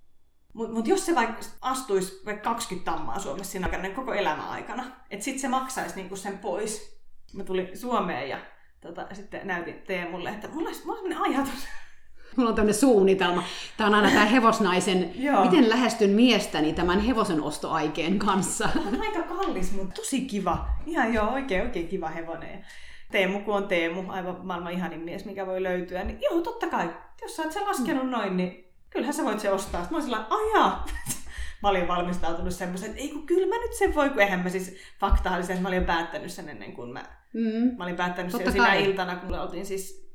Mutta mut jos se vaikka astuisi vaikka 20 tammaa Suomessa siinä aikana, niin koko elämän aikana, että sitten se maksaisi niin kuin sen pois. Mä tulin Suomeen ja tota, sitten näytin Teemulle, että mulla olisi, mulla olisi ajatus, Mulla on tämmöinen suunnitelma. Tämä on aina tämä hevosnaisen, miten lähestyn miestäni tämän hevosen ostoaikeen kanssa. On aika kallis, mutta tosi kiva. Ihan joo, oikein, oikein kiva hevonen. Teemu, kun on Teemu, aivan maailman ihanin mies, mikä voi löytyä, niin joo, totta kai. Jos sä oot sen laskenut mm. noin, niin kyllähän sä voit se ostaa. Sitten mä olin sillä ajaa. mä olin valmistautunut semmoisen, että ei kun kyllä mä nyt sen voi, kun eihän mä siis fakta oli se, että mä olin päättänyt sen ennen kuin mä, mm. mä olin päättänyt sen siinä iltana, kun me oltiin siis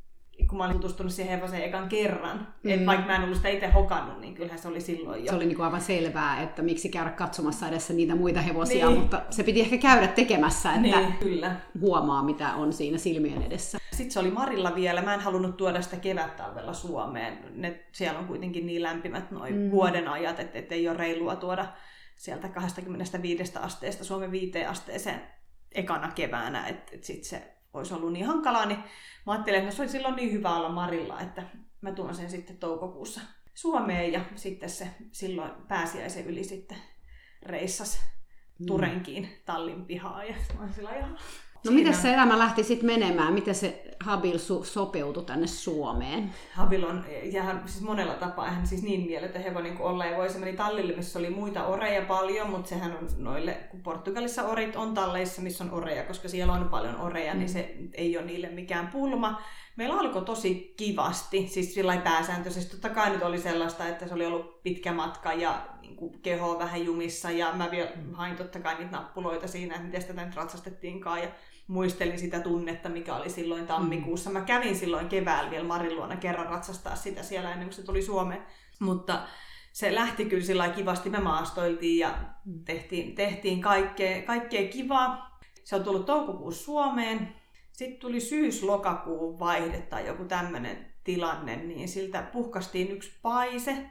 kun mä olin tutustunut siihen hevoseen ekan kerran, mm. että vaikka mä en ollut sitä itse hokannut, niin kyllähän se oli silloin jo. Se oli niin kuin aivan selvää, että miksi käydä katsomassa edessä niitä muita hevosia, niin. mutta se piti ehkä käydä tekemässä, että niin, kyllä. huomaa mitä on siinä silmien edessä. Sitten se oli Marilla vielä, mä en halunnut tuoda sitä kevättalvella Suomeen. Ne, siellä on kuitenkin niin lämpimät noin mm. vuoden ajat, että, että ei ole reilua tuoda sieltä 25 asteesta Suomen viiteen asteeseen ekana keväänä, että, että sitten se olisi ollut niin hankalaa, niin mä ajattelin, että no se oli silloin niin hyvä olla Marilla, että mä tuon sen sitten toukokuussa Suomeen ja sitten se silloin pääsiäisen yli sitten reissas mm. Turenkiin tallin pihaa ja mä olin sillä No miten se elämä lähti sitten menemään? Miten se Habil su- sopeutui tänne Suomeen? Habil on ja siis monella tapaa hän siis niin mieletön hevonen kuin olla ja voi. Se meni tallille, missä oli muita oreja paljon, mutta sehän on noille, kun Portugalissa orit on talleissa, missä on oreja, koska siellä on paljon oreja, niin mm. niin se ei ole niille mikään pulma. meillä alkoi tosi kivasti, siis sillä pääsääntöisesti. Totta kai nyt oli sellaista, että se oli ollut pitkä matka ja niin kuin keho vähän jumissa ja mä vielä hain totta kai niitä nappuloita siinä, että miten sitä nyt ratsastettiinkaan ja muistelin sitä tunnetta, mikä oli silloin tammikuussa. Mä kävin silloin keväällä vielä Marin luona kerran ratsastaa sitä siellä ennen kuin se tuli Suomeen. Mutta se lähti kyllä sillä kivasti, me maastoiltiin ja tehtiin, tehtiin kaikkea, kaikkea kivaa. Se on tullut toukokuussa Suomeen. Sitten tuli syys-lokakuun vaihde tai joku tämmöinen tilanne, niin siltä puhkastiin yksi paise.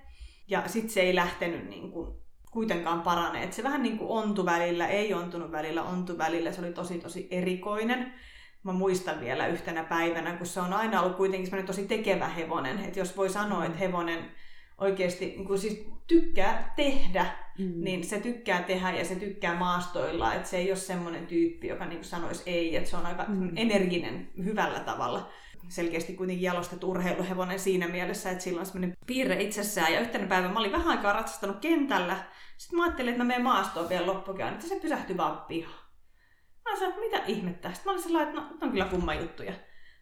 Ja sitten se ei lähtenyt niin kuin kuitenkaan parane. Et se vähän niin kuin ontu välillä, ei ontunut välillä, ontu välillä. Se oli tosi tosi erikoinen. Mä muistan vielä yhtenä päivänä, kun se on aina ollut kuitenkin tosi tekevä hevonen. Että jos voi sanoa, että hevonen oikeasti niin kuin siis tykkää tehdä, mm. niin se tykkää tehdä ja se tykkää maastoilla. Että se ei ole semmoinen tyyppi, joka niin sanoisi ei, että se on aika mm. energinen hyvällä tavalla. Selkeästi kuitenkin jalostettu urheiluhevonen siinä mielessä, että sillä on semmoinen piirre itsessään. Ja yhtenä päivänä mä olin vähän aikaa ratsastanut kentällä. Sitten mä ajattelin, että mä menen maastoon vielä loppukäyn, että se pysähtyi vaan pihaan. Mä sanoin, että mitä ihmettä. Sitten mä olin sellainen, että no, on kyllä kumma juttuja.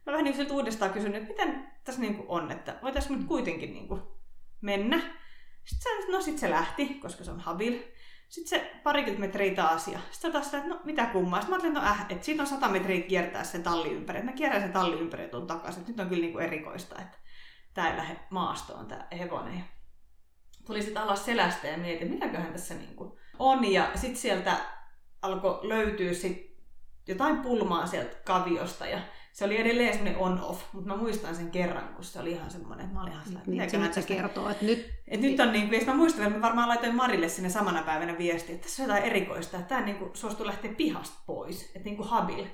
Mä vähän niin uudestaan kysynyt, että miten tässä niin on, että voitaisiin nyt kuitenkin niin kuin mennä. Sitten se, no sit se lähti, koska se on habil. Sitten se parikymmentä metriä taas ja sitten taas että no mitä kummaa. Sitten mä ajattelin, no äh, että siitä on sata metriä kiertää sen talli ympäri. Että mä kierrän sen talli ympäri tuon takaisin. Että nyt on kyllä niinku erikoista, että tää ei lähde maastoon tää hevonen. Tuli sitten alas selästä ja mietin, mitäköhän tässä niinku on. Ja sitten sieltä alkoi löytyä sit jotain pulmaa sieltä kaviosta. Ja se oli edelleen semmoinen on-off, mutta mä muistan sen kerran, kun se oli ihan semmoinen, että mä olin ihan sellainen, että niin, se kertoo, että nyt... Että nyt on niin kuin, mä muistan, että mä varmaan laitoin Marille sinne samana päivänä viesti, että tässä on jotain erikoista, että tämä niin kuin suostui lähteä pihasta pois, että niin kuin habil.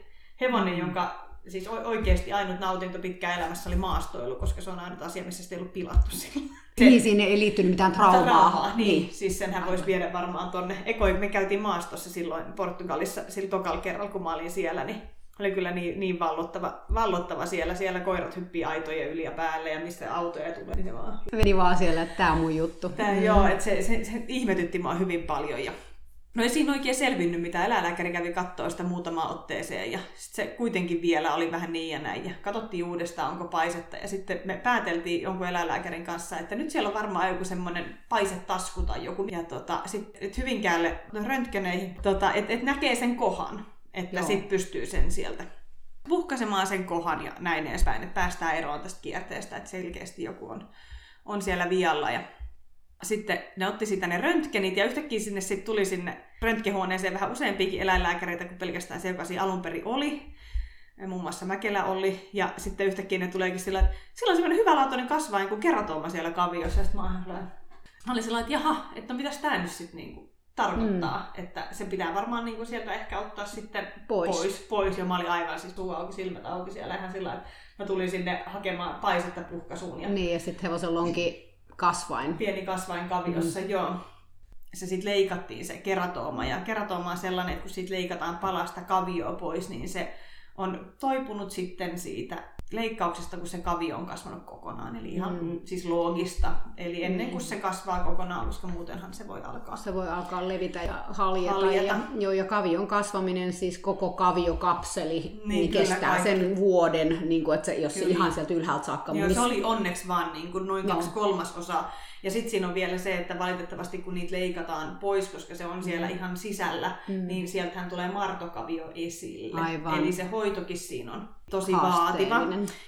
Hevonen, mm. jonka siis oikeasti ainut nautinto pitkään elämässä oli maastoilu, koska se on ainut asia, missä sitä ei ollut pilattu sillä. Niin, sinne ei liittynyt mitään traumaa. traumaa niin. niin, siis senhän voisi viedä varmaan tonne. Ekoi, me käytiin maastossa silloin Portugalissa, sillä tokalla kerralla, kun mä olin siellä, niin oli kyllä niin, niin vallottava, vallottava siellä. Siellä koirat hyppii aitojen yli ja päälle ja missä autoja tulee, niin se vaan... Meni vaan siellä, että tämä on mun juttu. Tää, mm. Joo, että se, se, se, ihmetytti mua hyvin paljon. Ja... No ei siinä oikein selvinnyt, mitä eläinlääkäri kävi katsoa sitä muutamaan otteeseen ja sit se kuitenkin vielä oli vähän niin ja näin. Ja katsottiin uudestaan, onko paisetta ja sitten me pääteltiin jonkun eläinlääkärin kanssa, että nyt siellä on varmaan joku semmoinen paisetasku tai joku. Ja tota, sitten Hyvinkäälle röntgeneihin, tota, että et näkee sen kohan että sitten pystyy sen sieltä puhkaisemaan sen kohan ja näin edespäin, että päästään eroon tästä kierteestä, että selkeästi joku on, on siellä vialla. Ja sitten ne otti sitä ne röntgenit ja yhtäkkiä sinne sitten tuli sinne röntgenhuoneeseen vähän useampiakin eläinlääkäreitä kuin pelkästään se, joka siinä alun perin oli. Muun muassa Mäkelä oli. Ja sitten yhtäkkiä ne tuleekin sillä, että sillä on semmoinen hyvälaatuinen kasvain kuin keratooma siellä kaviossa. Ja sitten mä, olin sellainen, että jaha, että no mitäs tää nyt sitten niinku tarkoittaa, mm. että se pitää varmaan niin kuin sieltä ehkä ottaa sitten pois. pois, pois. Ja mä olin aivan siis suu auki, silmät auki siellä ihan sillä että mä tulin sinne hakemaan paisetta puhkasuun. Ja niin, ja sitten hevosella onkin kasvain. Pieni kasvain kaviossa, mm. joo. Se sitten leikattiin se keratooma, ja keratooma on sellainen, että kun siitä leikataan palasta kavioa pois, niin se on toipunut sitten siitä leikkauksesta, kun se kavio on kasvanut kokonaan. Eli ihan mm. siis loogista. Eli ennen mm. kuin se kasvaa kokonaan, koska muutenhan se voi alkaa. Se voi alkaa levitä ja haljeta. haljeta. Ja, joo, ja kavion kasvaminen, siis koko kaviokapseli, niin, niin kestää kaikki. sen vuoden, niin kuin, että se, jos kyllä. se ihan sieltä ylhäältä saakka. Joo, se oli onneksi vaan niin kuin noin kaksi kolmasosaa ja sitten siinä on vielä se, että valitettavasti kun niitä leikataan pois, koska se on siellä mm. ihan sisällä, mm. niin sieltähän tulee martokavio esille. Aivan. Eli se hoitokin siinä on tosi vaativa.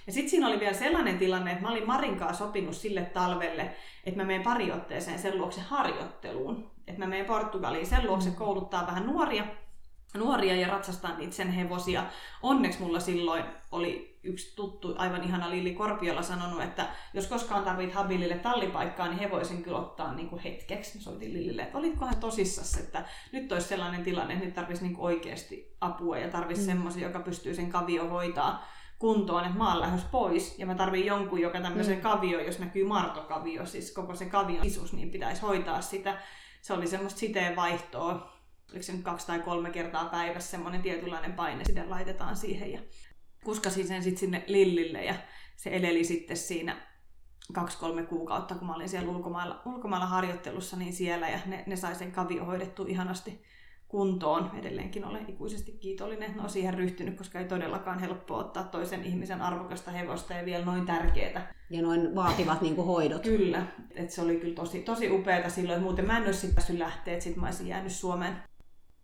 Ja sitten siinä oli vielä sellainen tilanne, että mä olin Marinkaa sopinut sille talvelle, että mä menen pariotteeseen sen luokse harjoitteluun. Että mä menen Portugaliin sen luokse mm. kouluttaa vähän nuoria, nuoria ja ratsastaa niitä sen hevosia. Onneksi mulla silloin oli yksi tuttu, aivan ihana Lilli Korpiolla sanonut, että jos koskaan tarvit habilille tallipaikkaa, niin he voisin kyllä ottaa niin kuin hetkeksi. Mä soitin Lillille, että olitkohan tosissas, että nyt olisi sellainen tilanne, että nyt tarvitsisi niin oikeasti apua ja tarvitsisi mm. semmoisen, joka pystyy sen kavio hoitaa kuntoon, että mä oon lähes pois ja mä tarvin jonkun, joka tämmöisen mm. kavio, jos näkyy martokavio, siis koko se kavion isus, niin pitäisi hoitaa sitä. Se oli semmoista siteen vaihtoa, oliko se nyt kaksi tai kolme kertaa päivässä semmoinen tietynlainen paine, sitten laitetaan siihen ja kuskasin sen sitten sinne Lillille ja se eleli sitten siinä kaksi-kolme kuukautta, kun mä olin siellä ulkomailla, ulkomailla harjoittelussa, niin siellä ja ne, ne sai sen kavio hoidettua ihanasti kuntoon. Edelleenkin olen ikuisesti kiitollinen, että siihen ryhtynyt, koska ei todellakaan helppoa ottaa toisen ihmisen arvokasta hevosta ja vielä noin tärkeää. Ja noin vaativat niin hoidot. Kyllä, että se oli kyllä tosi, tosi upeata silloin, muuten mä en olisi päässyt lähteä, että sitten mä olisin jäänyt Suomeen.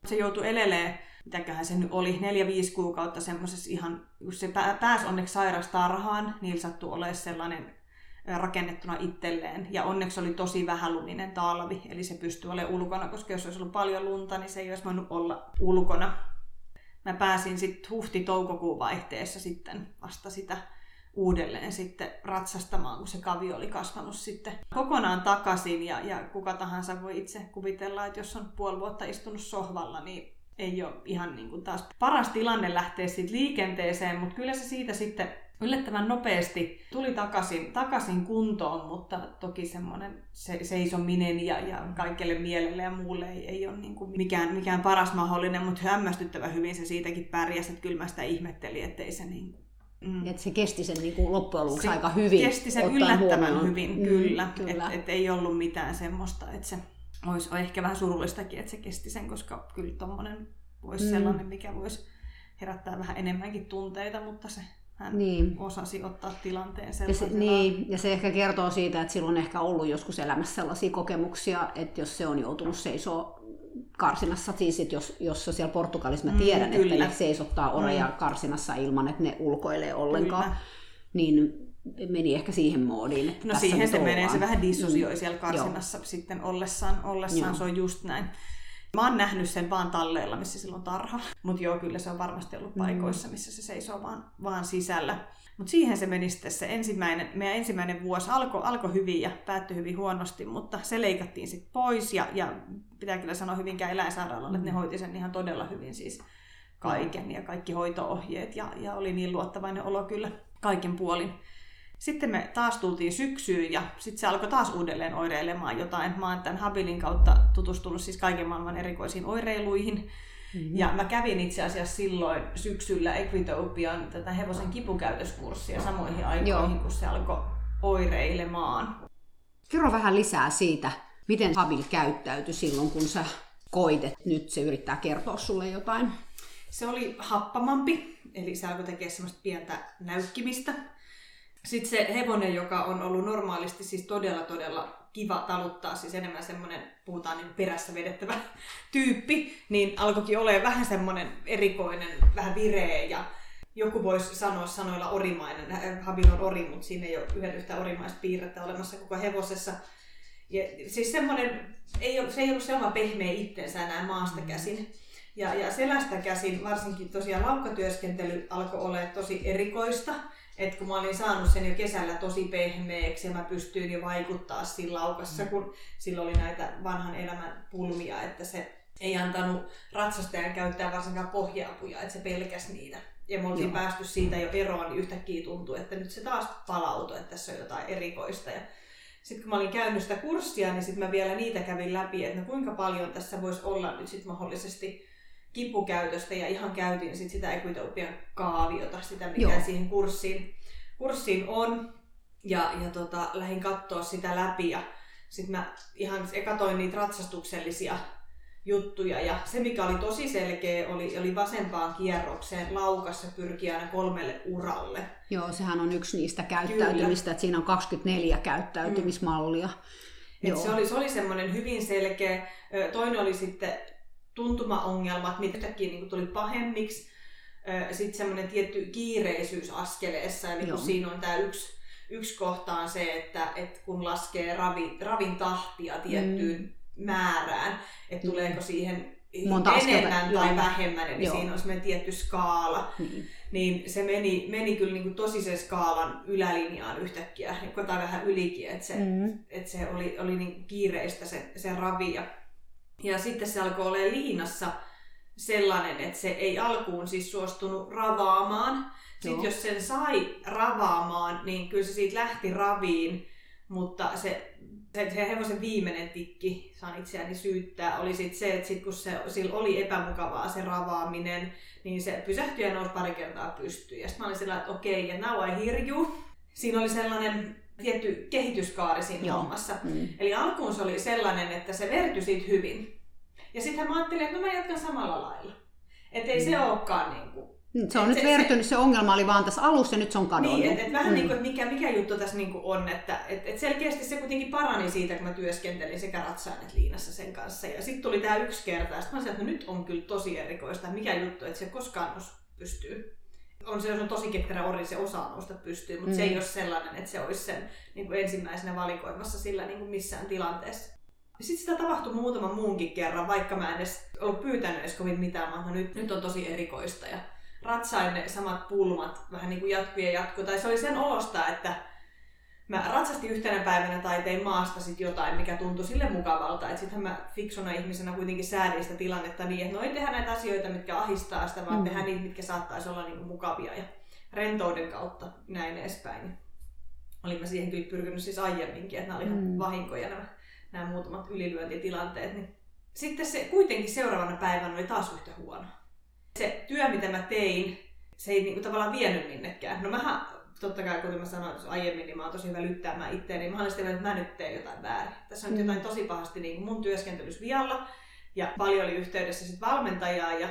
Se joutui elelee, mitäköhän se nyt oli, neljä, viisi kuukautta semmoisessa ihan, kun se pääsi onneksi sairastarhaan, niillä sattui olemaan sellainen rakennettuna itselleen. Ja onneksi oli tosi vähäluminen talvi, eli se pystyi olemaan ulkona, koska jos olisi ollut paljon lunta, niin se ei olisi voinut olla ulkona. Mä pääsin sitten huhti-toukokuun vaihteessa sitten vasta sitä uudelleen sitten ratsastamaan, kun se kavio oli kasvanut sitten kokonaan takaisin. Ja, ja kuka tahansa voi itse kuvitella, että jos on puoli vuotta istunut sohvalla, niin ei ole ihan niin kuin taas paras tilanne lähteä siitä liikenteeseen, mutta kyllä se siitä sitten yllättävän nopeasti tuli takaisin, takaisin kuntoon, mutta toki semmoinen se, seisominen ja, ja kaikille mielelle ja muulle ei, ei ole niin kuin mikään, mikään paras mahdollinen, mutta hämmästyttävä hyvin se siitäkin pärjäsi, että kyllä mä sitä ihmettelin, ettei se niin kuin Mm. Että se kesti sen niin kuin loppujen lopuksi se aika hyvin. Kesti sen yllättävän huomioon. hyvin, mm, kyllä. kyllä. Että et ei ollut mitään semmoista, että se olisi ehkä vähän surullistakin, että se kesti sen, koska kyllä tuommoinen voisi mm. sellainen, mikä voisi herättää vähän enemmänkin tunteita, mutta se hän niin. osasi ottaa tilanteen sellaisena. Ja se, niin, ja se ehkä kertoo siitä, että silloin on ehkä ollut joskus elämässä sellaisia kokemuksia, että jos se on joutunut seisoo karsinassa, siis että jos, jos siellä Portugalissa mä tiedän, mm, että ne seisottaa oreja mm. karsinassa ilman, että ne ulkoilee ollenkaan, kyllä. niin meni ehkä siihen moodiin. Että no siihen se ollaan. menee, se vähän dissosioi mm. siellä karsinassa Joo. sitten ollessaan, ollessaan se on just näin. Mä oon nähnyt sen vaan talleilla, missä silloin tarha. Mutta joo, kyllä se on varmasti ollut mm. paikoissa, missä se seisoo vaan, vaan sisällä. Mutta siihen se meni sitten se ensimmäinen, meidän ensimmäinen vuosi alkoi alko hyvin ja päättyi hyvin huonosti, mutta se leikattiin sitten pois ja, ja pitää kyllä sanoa hyvinkään eläinsairaalalle, että ne mm. hoiti sen ihan todella hyvin siis kaiken ja kaikki hoitoohjeet ja, ja oli niin luottavainen olo kyllä kaiken puolin. Sitten me taas tultiin syksyyn ja sitten se alkoi taas uudelleen oireilemaan jotain. Mä oon tämän Habilin kautta tutustunut siis kaiken maailman erikoisiin oireiluihin. Mm-hmm. Ja mä kävin itse asiassa silloin syksyllä Equitopian tätä hevosen kipukäytöskurssia samoihin aikoihin, Joo. kun se alkoi oireilemaan. Kerro vähän lisää siitä, miten Habil käyttäytyi silloin, kun sä koit, että nyt se yrittää kertoa sulle jotain. Se oli happamampi, eli se alkoi tekemään semmoista pientä näykkimistä sitten se hevonen, joka on ollut normaalisti siis todella todella kiva taluttaa, siis enemmän semmoinen, puhutaan niin perässä vedettävä tyyppi, niin alkoikin olemaan vähän semmoinen erikoinen, vähän vireä ja joku voisi sanoa sanoilla orimainen, Habil on ori, mutta siinä ei ole yhden yhtä orimaista piirrettä olemassa koko hevosessa. Ja, siis semmoinen, ei ole, se ei ollut sellainen pehmeä itsensä enää maasta käsin. Ja, ja selästä käsin, varsinkin tosiaan laukkatyöskentely alkoi olla tosi erikoista. Et kun mä olin saanut sen jo kesällä tosi pehmeäksi ja mä pystyin jo vaikuttaa siinä laukassa, mm. kun sillä oli näitä vanhan elämän pulmia, että se ei antanut ratsastajan käyttää varsinkaan pohjaapuja, että se pelkäsi niitä. Ja me oltiin Joo. päästy siitä jo eroon, niin yhtäkkiä tuntui, että nyt se taas palautui, että tässä on jotain erikoista. Ja sitten kun mä olin käynyt sitä kurssia, niin sitten mä vielä niitä kävin läpi, että no kuinka paljon tässä voisi olla nyt sitten mahdollisesti kipukäytöstä ja ihan käytiin sit sitä Equitopian kaaviota, sitä mikä Joo. siihen kurssiin, kurssiin on. Ja, ja tota, lähdin katsoa sitä läpi ja sitten mä ihan katoin niitä ratsastuksellisia juttuja. Ja se, mikä oli tosi selkeä, oli, oli vasempaan kierrokseen laukassa pyrkiä aina kolmelle uralle. Joo, sehän on yksi niistä käyttäytymistä, Kyllä. että siinä on 24 käyttäytymismallia. Mm. Et se oli, se oli semmoinen hyvin selkeä. Toinen oli sitten tuntumaongelmat, mitä yhtäkkiä niin tuli pahemmiksi. Sitten semmoinen tietty kiireisyys askeleessa, eli kun siinä on tämä yksi, yksi kohta on se, että, että kun laskee ravi, ravin tahtia tiettyyn mm. määrään, että mm. tuleeko siihen Monta enemmän askelta, tai joo. vähemmän, eli joo. siinä on semmoinen tietty skaala. Mm. Niin se meni, meni kyllä niin kuin tosi sen skaalan ylälinjaan yhtäkkiä, tai vähän ylikin, että se, mm. että se oli, oli niin kiireistä se, se ravi. Ja ja sitten se alkoi olla liinassa sellainen, että se ei alkuun siis suostunut ravaamaan. Sitten jos sen sai ravaamaan, niin kyllä se siitä lähti raviin, mutta se, se, se hevosen viimeinen tikki, saan itseäni syyttää, oli sit se, että sit kun se, sillä oli epämukavaa se ravaaminen, niin se pysähtyi ja nousi pari kertaa pystyyn. Ja sitten mä olin sellainen, että okei, okay, now I hear you. Siinä oli sellainen tietty kehityskaari siinä Joo. hommassa. Mm. Eli alkuun se oli sellainen, että se vertyi siitä hyvin. Ja sitten mä ajattelin, että no mä jatkan samalla lailla. Että ei mm. se olekaan niin kuin, mm, se on nyt se, vertynyt, se, se ongelma oli vaan tässä alussa ja nyt se on kadonnut. Niin, että et vähän mm. niin kuin, mikä, mikä juttu tässä niin kuin on, että et, et selkeästi se kuitenkin parani siitä, kun mä työskentelin sekä ratsaan että liinassa sen kanssa. Ja sitten tuli tämä yksi kerta, ja sitten mä sanoin, että no nyt on kyllä tosi erikoista, mikä juttu, että se koskaan pystyy on se, jos on tosi ketterä ori, se osaa nousta pystyyn, mutta mm. se ei mm. ole sellainen, että se olisi sen niin kuin ensimmäisenä valikoimassa sillä niin kuin missään tilanteessa. Sitten sitä tapahtui muutaman muunkin kerran, vaikka mä en edes ollut pyytänyt edes kovin mitään, mutta nyt, nyt on tosi erikoista. Ja ratsain ne samat pulmat vähän niin kuin jatkuu ja jatkuu. Tai se oli sen olosta, että mä ratsastin yhtenä päivänä tai tein maasta sit jotain, mikä tuntui sille mukavalta. Että sittenhän mä fiksuna ihmisenä kuitenkin säädin sitä tilannetta niin, että no ei tehdä näitä asioita, mitkä ahistaa sitä, vaan mm. tehdä niitä, mitkä saattaisi olla niinku mukavia ja rentouden kautta näin edespäin. Olin mä siihen kyllä pyrkinyt siis aiemminkin, että nämä oli mm. vahinkoja nämä, nämä muutamat ylilyöntitilanteet. Niin sitten se kuitenkin seuraavana päivänä oli taas yhtä huono. Se työ, mitä mä tein, se ei niinku tavallaan vienyt minnekään. No mähän totta kai kuten mä sanoin aiemmin, niin mä oon tosi hyvä lyttäämään itseäni. Niin mä olen sitä että mä nyt teen jotain väärin. Tässä on mm. jotain tosi pahasti niin mun työskentelys vialla. Ja paljon oli yhteydessä sit valmentajaa ja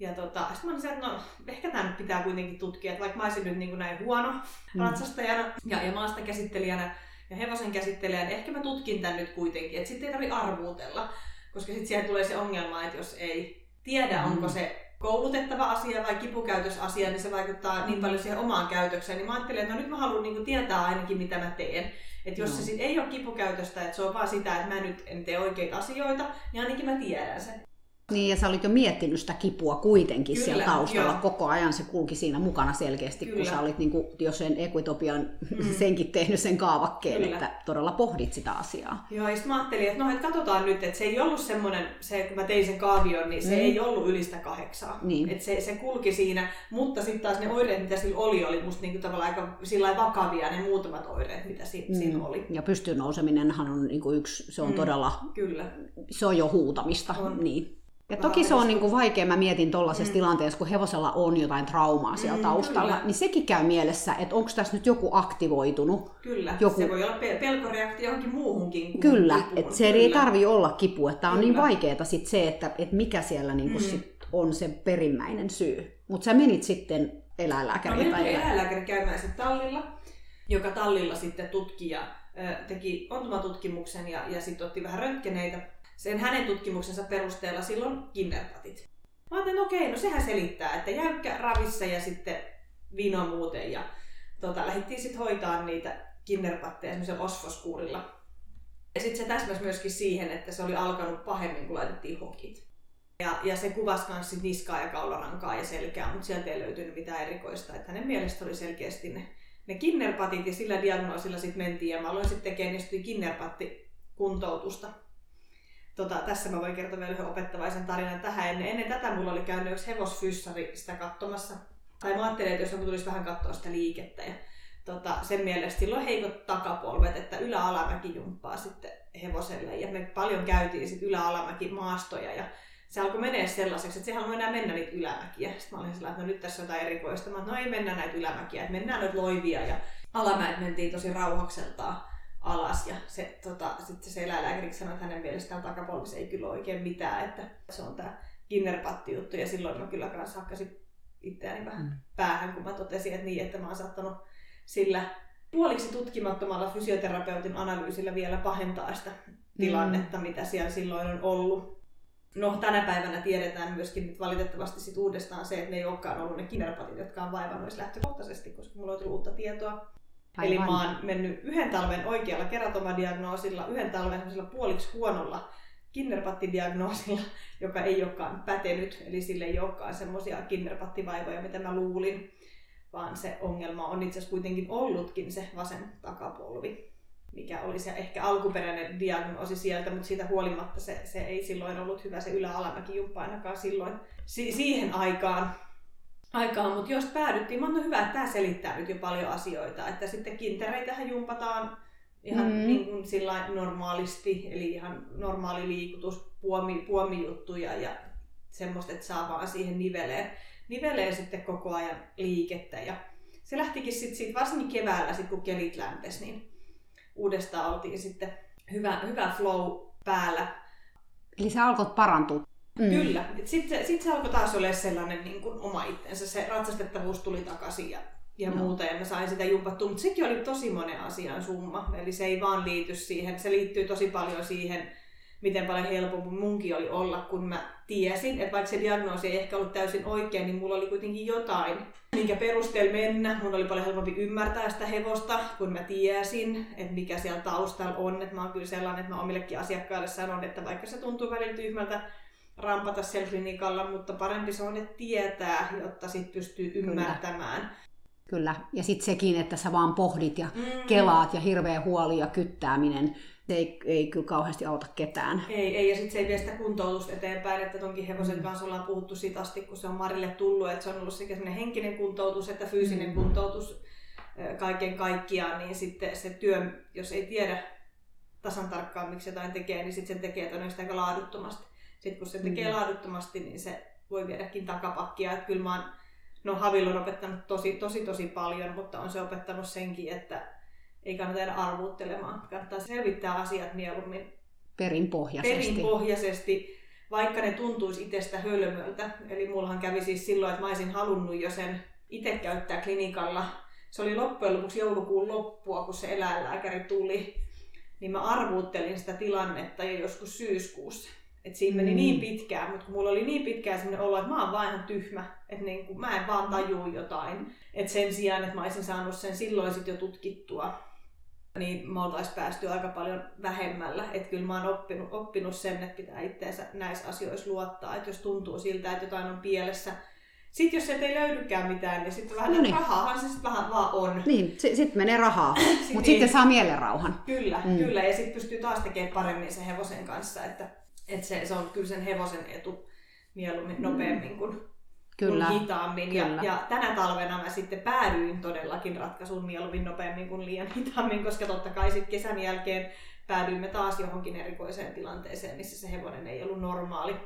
ja tota, sitten mä olin että no, ehkä tämä nyt pitää kuitenkin tutkia, että vaikka mä olisin nyt niin kuin näin huono mm. ratsastajana ja, ja maasta käsittelijänä ja hevosen käsittelijänä, niin ehkä mä tutkin tämän nyt kuitenkin, että sitten ei tarvitse arvuutella, koska sitten siihen tulee se ongelma, että jos ei tiedä, mm. onko se koulutettava asia vai kipukäytösasia, niin se vaikuttaa niin paljon siihen omaan käytökseen. Niin mä ajattelin, että no nyt mä haluan niin tietää ainakin, mitä mä teen. Että jos no. se sit ei ole kipukäytöstä, että se on vaan sitä, että mä nyt en tee oikeita asioita, niin ainakin mä tiedän sen. Niin, ja sä olit jo miettinyt sitä kipua kuitenkin Kyllä, siellä taustalla. Joo. Koko ajan se kulki siinä mukana selkeästi, Kyllä. kun sä olit, niin kuin, jos sen Equitopian mm. senkin tehnyt sen kaavakkeen, Kyllä. että todella pohdit sitä asiaa. Joo, ja sitten mä ajattelin, että no, että katsotaan nyt, että se ei ollut semmoinen, se, kun mä tein sen kaavion, niin se mm. ei ollut ylistä kahdeksaa. Niin. Että se, se kulki siinä, mutta sitten taas ne oireet, mitä sillä oli, oli musta niin kuin tavallaan aika sillä vakavia ne muutamat oireet, mitä si- mm. siinä oli. Ja pystyyn nouseminenhan on niin kuin yksi, se on mm. todella, Kyllä. se on jo huutamista. On. Niin. Ja toki se on niin kuin vaikea, mä mietin tuollaisessa mm. tilanteessa, kun hevosella on jotain traumaa siellä mm, taustalla, kyllä. niin sekin käy mielessä, että onko tässä nyt joku aktivoitunut. Kyllä, joku... se voi olla pelkoreaktio johonkin muuhunkin. Kuin kyllä, että se kyllä. ei tarvi olla kipu, että on niin kyllä. niin vaikeaa sit se, että, että mikä siellä niin kuin mm. sit on se perimmäinen syy. Mutta sä menit sitten eläinlääkäriin. No, eläinlääkäri käymään sitten tallilla, joka tallilla sitten tutki ja teki ontumatutkimuksen ja, ja sitten otti vähän röntgeneitä sen hänen tutkimuksensa perusteella silloin kinderpatit. Mä ajattelin, okei, no sehän selittää, että jäykkä ravissa ja sitten vino muuten. Ja tota, lähdettiin sitten hoitaa niitä kinderpatteja semmoisella osfoskuurilla. Ja sitten se täsmäsi myöskin siihen, että se oli alkanut pahemmin, kun laitettiin hokit. Ja, ja se kuvasi myös niskaa ja kaularankaa ja selkää, mutta sieltä ei löytynyt mitään erikoista. Että hänen mielestä oli selkeästi ne, ne kinnerpatit ja sillä diagnoosilla sitten mentiin. Ja mä aloin sitten tekemään niin kinnerpatti kuntoutusta Tota, tässä mä voin kertoa vielä yhden opettavaisen tarinan tähän. Ennen, ennen tätä mulla oli käynyt yksi hevosfyssari sitä katsomassa. Tai mä ajattelin, että jos joku tulisi vähän katsoa sitä liikettä. Ja tota, sen mielestä silloin heikot takapolvet, että ylä-alamäki jumppaa sitten hevoselle. Ja me paljon käytiin sitten ylä-alamäki maastoja. Ja se alkoi menee sellaiseksi, että se halunnut enää mennä niitä ylämäkiä. Sitten mä olin sillä, että no nyt tässä on jotain erikoista. Mä no ei mennä näitä ylämäkiä, että mennään nyt loivia. Ja alamäet mentiin tosi rauhakseltaan alas ja se, tota, sitten se eläinlääkäriksi sanoi, että hänen mielestään takapolvissa ei kyllä oikein mitään, että se on tämä kinnerpatti juttu ja silloin mä kyllä kanssa hakkasin itseäni vähän mm. päähän, kun mä totesin, että niin, että mä oon saattanut sillä puoliksi tutkimattomalla fysioterapeutin analyysillä vielä pahentaa sitä tilannetta, mm. mitä siellä silloin on ollut. No, tänä päivänä tiedetään myöskin nyt valitettavasti sit uudestaan se, että ne ei olekaan ollut ne kinnerpatit, jotka on vaivannut lähtökohtaisesti, koska mulla on tullut uutta tietoa. Aivan. Eli mä oon mennyt yhden talven oikealla keratomadiagnoosilla, yhden talven puoliksi huonolla kinnerpattidiagnoosilla, joka ei olekaan pätenyt, eli sille ei olekaan semmoisia kinnerpattivaivoja, mitä mä luulin, vaan se ongelma on itse asiassa kuitenkin ollutkin se vasen takapolvi, mikä oli se ehkä alkuperäinen diagnoosi sieltä, mutta siitä huolimatta se, se ei silloin ollut hyvä se ylä-alamäki jumppa ainakaan silloin si- siihen aikaan aikaan, mutta jos päädyttiin, on hyvä, että tämä selittää nyt jo paljon asioita, että sitten kintereitähän jumpataan ihan mm. niin kuin sillä normaalisti, eli ihan normaali liikutus, puomi, puomijuttuja ja semmoista, että saa vaan siihen niveleen, niveleen sitten koko ajan liikettä. Ja se lähtikin sitten sit, varsinkin keväällä, sit kun kelit lämpesi, niin uudestaan oltiin sitten hyvä, hyvä flow päällä Eli sä alkoit parantua. Mm. Kyllä. Sitten sit se alkoi taas olla sellainen niin kuin oma itsensä. Se ratsastettavuus tuli takaisin ja, ja no. muuta, ja mä sain sitä jumpattua. Mutta sekin oli tosi monen asian summa. Eli se ei vaan liity siihen. Se liittyy tosi paljon siihen, miten paljon helpompi munkin oli olla, kun mä tiesin, että vaikka se diagnoosi ei ehkä ollut täysin oikein, niin mulla oli kuitenkin jotain, minkä perusteella mennä. Mun oli paljon helpompi ymmärtää sitä hevosta, kun mä tiesin, että mikä siellä taustalla on. Että mä oon kyllä sellainen, että mä omillekin asiakkaille sanon, että vaikka se tuntuu välillä tyhmältä rampata siellä klinikalla, mutta parempi se on, että tietää, jotta sit pystyy ymmärtämään. Kyllä. Kyllä, ja sitten sekin, että sä vaan pohdit ja mm. kelaat ja hirveä huoli ja kyttääminen se ei, ei kyllä kauheasti auta ketään. Ei, ei ja sitten se ei vie sitä kuntoutusta eteenpäin, että tonkin hevosen mm. kanssa ollaan puhuttu siitä asti, kun se on Marille tullut, että se on ollut sekä henkinen kuntoutus että fyysinen mm. kuntoutus kaiken kaikkiaan, niin sitten se työ, jos ei tiedä tasan tarkkaan, miksi jotain tekee, niin sitten sen tekee todennäköisesti aika laaduttomasti. Sitten kun se tekee mm. laaduttomasti, niin se voi viedäkin takapakkia. Että kyllä mä oon, no Havil on opettanut tosi, tosi, tosi paljon, mutta on se opettanut senkin, että ei kannata jäädä arvuuttelemaan. Kannattaa selvittää asiat mieluummin perinpohjaisesti. perinpohjaisesti vaikka ne tuntuisi itsestä hölmöltä. Eli mullahan kävi siis silloin, että mä olisin halunnut jo sen itse käyttää klinikalla. Se oli loppujen lopuksi joulukuun loppua, kun se eläinlääkäri tuli. Niin mä arvuuttelin sitä tilannetta jo joskus syyskuussa. Et siinä meni mm. niin pitkään, mutta kun mulla oli niin pitkään sellainen olo, että mä oon vaan ihan tyhmä, että niin kuin, mä en vaan tajuu jotain. Et sen sijaan, että mä olisin saanut sen silloin sit jo tutkittua, niin me oltaisiin päästy aika paljon vähemmällä. Että kyllä mä oon oppinut, oppinut sen, että pitää itseensä näissä asioissa luottaa. Että jos tuntuu siltä, että jotain on pielessä, sitten jos sieltä ei löydykään mitään, niin sitten vähän no niin. rahaahan se sitten vähän vaan on. Niin, sitten menee rahaa, mutta sitten saa mielenrauhan. Kyllä, mm. kyllä. Ja sitten pystyy taas tekemään paremmin sen hevosen kanssa. Että, että se, se on kyllä sen hevosen etu mieluummin mm. nopeammin kuin Kyllä. hitaammin. Kyllä. Ja, ja tänä talvena mä sitten päädyin todellakin ratkaisuun mieluummin nopeammin kuin liian hitaammin, koska totta kai sitten kesän jälkeen päädyimme taas johonkin erikoiseen tilanteeseen, missä se hevonen ei ollut normaali.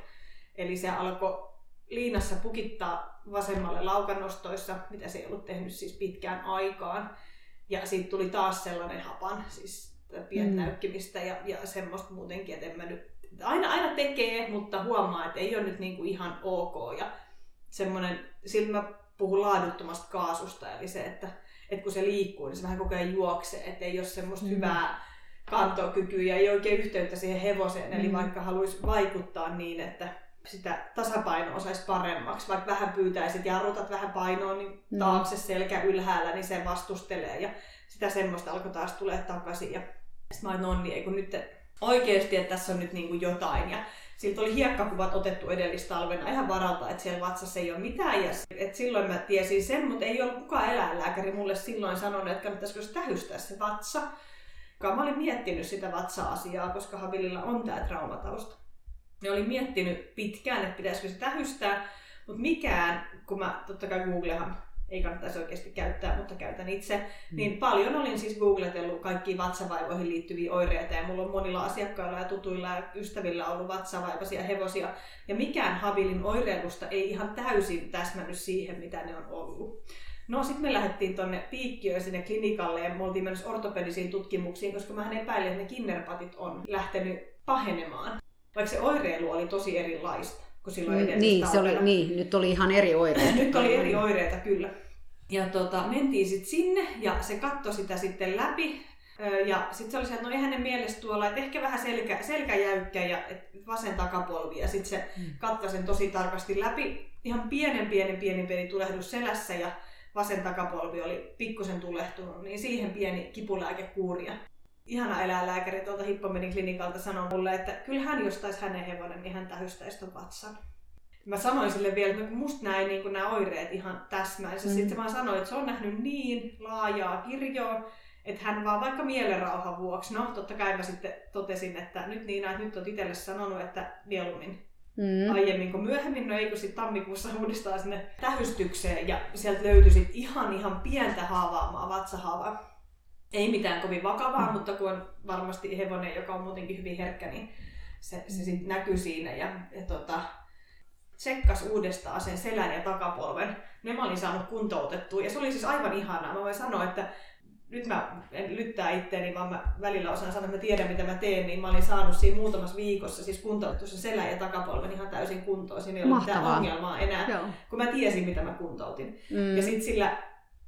Eli se alkoi liinassa pukittaa vasemmalle laukannostoissa, mitä se ei ollut tehnyt siis pitkään aikaan. Ja siitä tuli taas sellainen hapan, siis pientäykkimistä mm. ja, ja semmoista muutenkin, että en mä nyt, aina, aina tekee, mutta huomaa, että ei ole nyt niinku ihan ok. Ja semmoinen, silloin mä puhun laaduttomasta kaasusta, eli se, että, että kun se liikkuu, niin se vähän koko ajan juoksee, että ei ole semmoista mm. hyvää kantokykyä ja ei oikein yhteyttä siihen hevoseen, mm. eli vaikka haluaisi vaikuttaa niin, että sitä tasapainoa saisi paremmaksi, vaikka vähän pyytäisit jarrutat vähän painoa, niin mm. taakse selkä ylhäällä, niin se vastustelee ja sitä semmoista alkoi taas tulee takaisin. Ja sitten mä olin, no niin, kun nyt oikeasti, että tässä on nyt niin kuin jotain. Ja siltä oli hiekkakuvat otettu edellistalvena ihan varalta, että siellä vatsassa ei ole mitään. Ja et silloin mä tiesin sen, mutta ei ollut kukaan eläinlääkäri mulle silloin sanonut, että kannattaisiko se tähystää se vatsa. Mä olin miettinyt sitä vatsa-asiaa, koska Havililla on tämä traumatausta. Ja olin miettinyt pitkään, että pitäisikö se tähystää, mutta mikään, kun mä totta kai Googlehan ei kannattaisi oikeasti käyttää, mutta käytän itse, mm. niin paljon olin siis googletellut kaikki vatsavaivoihin liittyviä oireita ja mulla on monilla asiakkailla ja tutuilla ja ystävillä ollut vatsavaivaisia hevosia ja mikään Habilin oireilusta ei ihan täysin täsmännyt siihen, mitä ne on ollut. No sitten me lähdettiin tuonne Piikkiöön sinne klinikalle ja me oltiin menossa ortopedisiin tutkimuksiin, koska mä epäilin, että ne kinnerpatit on lähtenyt pahenemaan. Vaikka se oireilu oli tosi erilaista kuin silloin mm, niin, se oli, niin, nyt oli ihan eri oireita. nyt oli eri oireita, kyllä. Ja tota, mentiin sitten sinne ja se katsoi sitä sitten läpi. Ja sitten se oli se, että no ei hänen mielestä tuolla, että ehkä vähän selkä, selkäjäykkä ja vasen takapolvi. Ja sitten se mm. katsoi sen tosi tarkasti läpi. Ihan pienen pienen pieni pieni tulehdus selässä ja vasen takapolvi oli pikkusen tulehtunut, niin siihen pieni kipulääkekuuri. Ja ihana eläinlääkäri tuolta Hippomenin klinikalta sanoi mulle, että kyllä hän jos taisi hänen hevonen, niin hän tähystäisi ton vatsan. Mä sanoin sille vielä, että musta näin niin nämä oireet ihan täsmäisiä. Mm. Sitten mä sanoin, että se on nähnyt niin laajaa kirjoa, että hän vaan vaikka mielenrauhan vuoksi, no totta kai mä sitten totesin, että nyt niin, että nyt on itselle sanonut, että mieluummin mm. aiemmin kuin myöhemmin, no ei kun sitten tammikuussa uudistaa sinne tähystykseen ja sieltä löytyi sitten ihan ihan pientä haavaamaa, vatsahaavaa ei mitään kovin vakavaa, mm. mutta kun on varmasti hevonen, joka on muutenkin hyvin herkkä, niin se, se sitten näkyy siinä. Ja, ja tota, tsekkas uudestaan sen selän ja takapolven. Ne mä olin saanut kuntoutettua ja se oli siis aivan ihanaa. Mä voin sanoa, että nyt mä en lyttää itteeni, vaan mä välillä osaan sanoa, että mä tiedän mitä mä teen, niin mä olin saanut siinä muutamassa viikossa siis kuntoutettu se selä ja takapolven ihan täysin kuntoon. Siinä ei ollut mitään ongelmaa enää, Joo. kun mä tiesin mitä mä kuntoutin. Mm. Ja sitten sillä,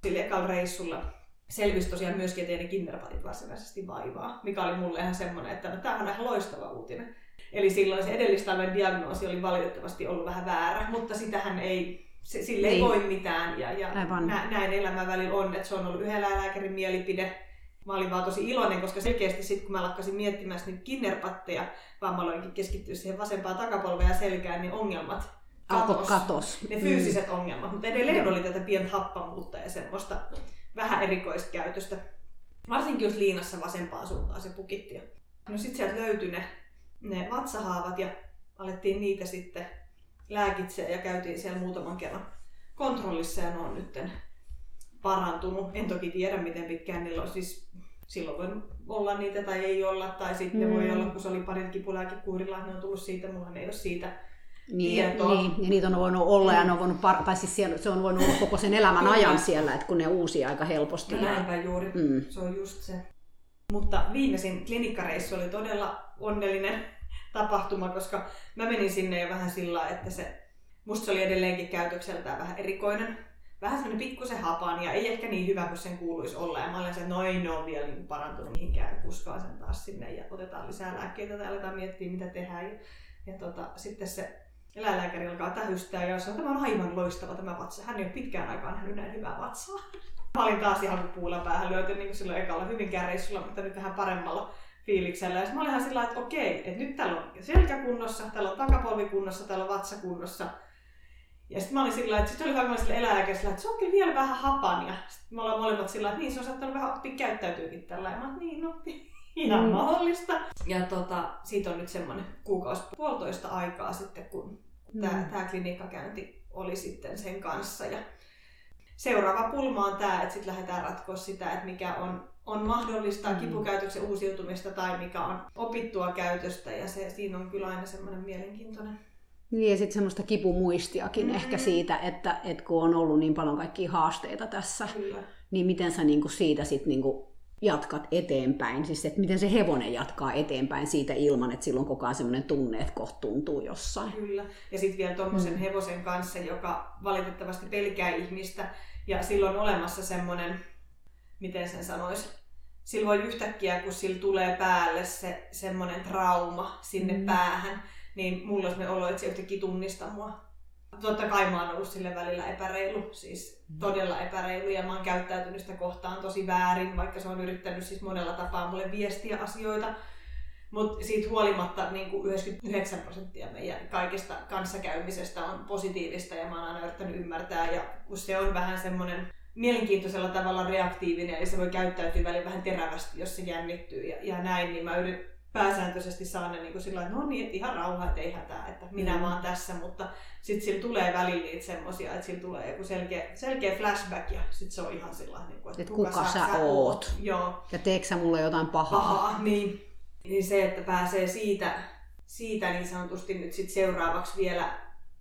sillä ekalla reissulla selvisi tosiaan myöskin, että ei ne kinderpatit varsinaisesti vaivaa, mikä oli mulle ihan semmoinen, että no, tämä on ihan loistava uutinen. Eli silloin se edellistalven diagnoosi oli valitettavasti ollut vähän väärä, mutta sitähän ei, se, sille ei, ei voi mitään. Ja, ja nä, näin elämän välillä on, että se on ollut yhdellä lääkärin mielipide. Mä olin vaan tosi iloinen, koska selkeästi sitten kun mä lakkasin miettimään niitä kinnerpatteja, vaan mä aloinkin keskittyä siihen vasempaan takapolveen ja selkään, niin ongelmat katos. katos. Ne fyysiset mm. ongelmat, mutta edelleen oli tätä pientä happamuutta ja semmoista vähän erikoiskäytöstä. Varsinkin jos liinassa vasempaan suuntaan se pukitti. No sitten sieltä löytyi ne, ne vatsahaavat ja alettiin niitä sitten lääkitseä ja käytiin siellä muutaman kerran kontrollissa ja ne on nyt parantunut. En toki tiedä miten pitkään niillä on siis silloin voi olla niitä tai ei olla, tai sitten mm. voi olla, kun se oli parin kipulääkekuurilla, ne on tullut siitä, mulla ei ole siitä niin, niin, ja niitä on voinut olla ja ne on voinut, par- tai siis siellä, se on voinut olla koko sen elämän ajan siellä, että kun ne uusi aika helposti. Näinpä juuri, mm. se on just se. Mutta viimeisin klinikkareissu oli todella onnellinen tapahtuma, koska mä menin sinne jo vähän sillä että se, musta se oli edelleenkin käytökseltään vähän erikoinen. Vähän semmoinen pikkusen hapan ja ei ehkä niin hyvä kuin sen kuuluisi olla. Ja mä olin se, noin ne on vielä niin parantunut mihinkään, kuskaan sen taas sinne ja otetaan lisää lääkkeitä tai aletaan miettiä mitä tehdään. Ja, ja tota, sitten se eläinlääkäri alkaa tähystää ja sanoo, tämä on aivan loistava tämä vatsa. Hän ei ole pitkään aikaan nähnyt näin hyvää vatsaa. Mä olin taas ihan puulla päähän lyöty niin kuin silloin ekalla hyvin reissulla, mutta nyt vähän paremmalla fiiliksellä. Ja mä olin ihan sillä että okei, että nyt täällä on selkä kunnossa, täällä on takapolvi kunnossa, täällä on vatsa kunnossa. Ja sitten mä olin sillä että sitten oli varmaan sille eläinlääkärillä, että se onkin vielä vähän hapan. Ja sitten me ollaan molemmat sillä että niin se on saattanut vähän oppia käyttäytyykin tällä. Ja mä olin, niin no, ihan mm. mahdollista. Ja tota, siitä on nyt semmoinen kuukausi puolitoista aikaa sitten, kun mm. tämä klinikkakäynti oli sitten sen kanssa. Ja seuraava pulma on tämä, että sitten lähdetään ratkoa sitä, että mikä on, on mahdollista mm. kipukäytöksen uusiutumista tai mikä on opittua käytöstä. Ja se, siinä on kyllä aina semmoinen mielenkiintoinen niin ja sitten semmoista kipumuistiakin mm-hmm. ehkä siitä, että, että kun on ollut niin paljon kaikkia haasteita tässä, Kyllä. niin miten sä niinku siitä sitten niinku jatkat eteenpäin, siis että miten se hevonen jatkaa eteenpäin siitä ilman, että silloin koko ajan semmoinen tunne, että kohta tuntuu jossain. Kyllä, ja sitten vielä tuommoisen mm. hevosen kanssa, joka valitettavasti pelkää ihmistä, ja silloin on olemassa semmoinen, miten sen sanoisi, silloin yhtäkkiä, kun sillä tulee päälle se semmoinen trauma sinne mm. päähän, niin mulla on olo, että se yhtäkkiä tunnistaa mua Totta kai mä oon ollut sille välillä epäreilu, siis todella epäreilu ja mä oon käyttäytynyt sitä kohtaan tosi väärin, vaikka se on yrittänyt siis monella tapaa mulle viestiä asioita. Mutta siitä huolimatta niin kuin 99 prosenttia meidän kaikista kanssakäymisestä on positiivista ja mä oon aina yrittänyt ymmärtää. Ja kun se on vähän semmoinen mielenkiintoisella tavalla reaktiivinen, eli se voi käyttäytyä välillä vähän terävästi, jos se jännittyy ja, ja näin, niin mä yritän pääsääntöisesti saa ne niin kuin sillä että no niin, että ihan rauha, että ei hätää, että minä mm. vaan tässä, mutta sitten sillä tulee välillä niitä semmoisia, että sillä tulee joku selkeä, selkeä flashback ja sitten se on ihan sillä niin kuin, että Et kuka, kuka sä, sä oot. oot. Joo. Ja teekö sä mulle jotain pahaa. pahaa niin. niin se, että pääsee siitä, siitä niin sanotusti nyt sit seuraavaksi vielä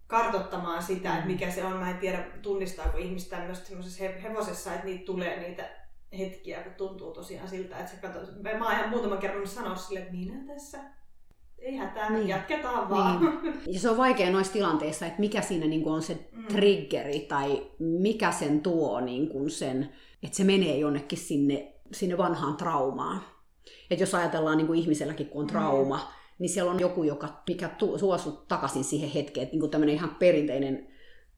kartottamaan sitä, että mikä se on. Mä en tiedä, tunnistaako ihmistä tämmöisessä semmoisessa hevosessa, että niitä tulee niitä hetkiä, kun tuntuu tosiaan siltä, että se katsoo. Mä oon ihan muutaman kerran sanoa sille, että minä tässä ei hätää, niin. jatketaan vaan. Niin. Ja se on vaikea noissa tilanteissa, että mikä siinä niin on se mm. triggeri tai mikä sen tuo niin sen, että se menee jonnekin sinne, sinne vanhaan traumaan. että jos ajatellaan niin kuin ihmiselläkin, kun on mm. trauma, mm. niin siellä on joku, joka, mikä tuo sut takaisin siihen hetkeen. Että niin tämmöinen ihan perinteinen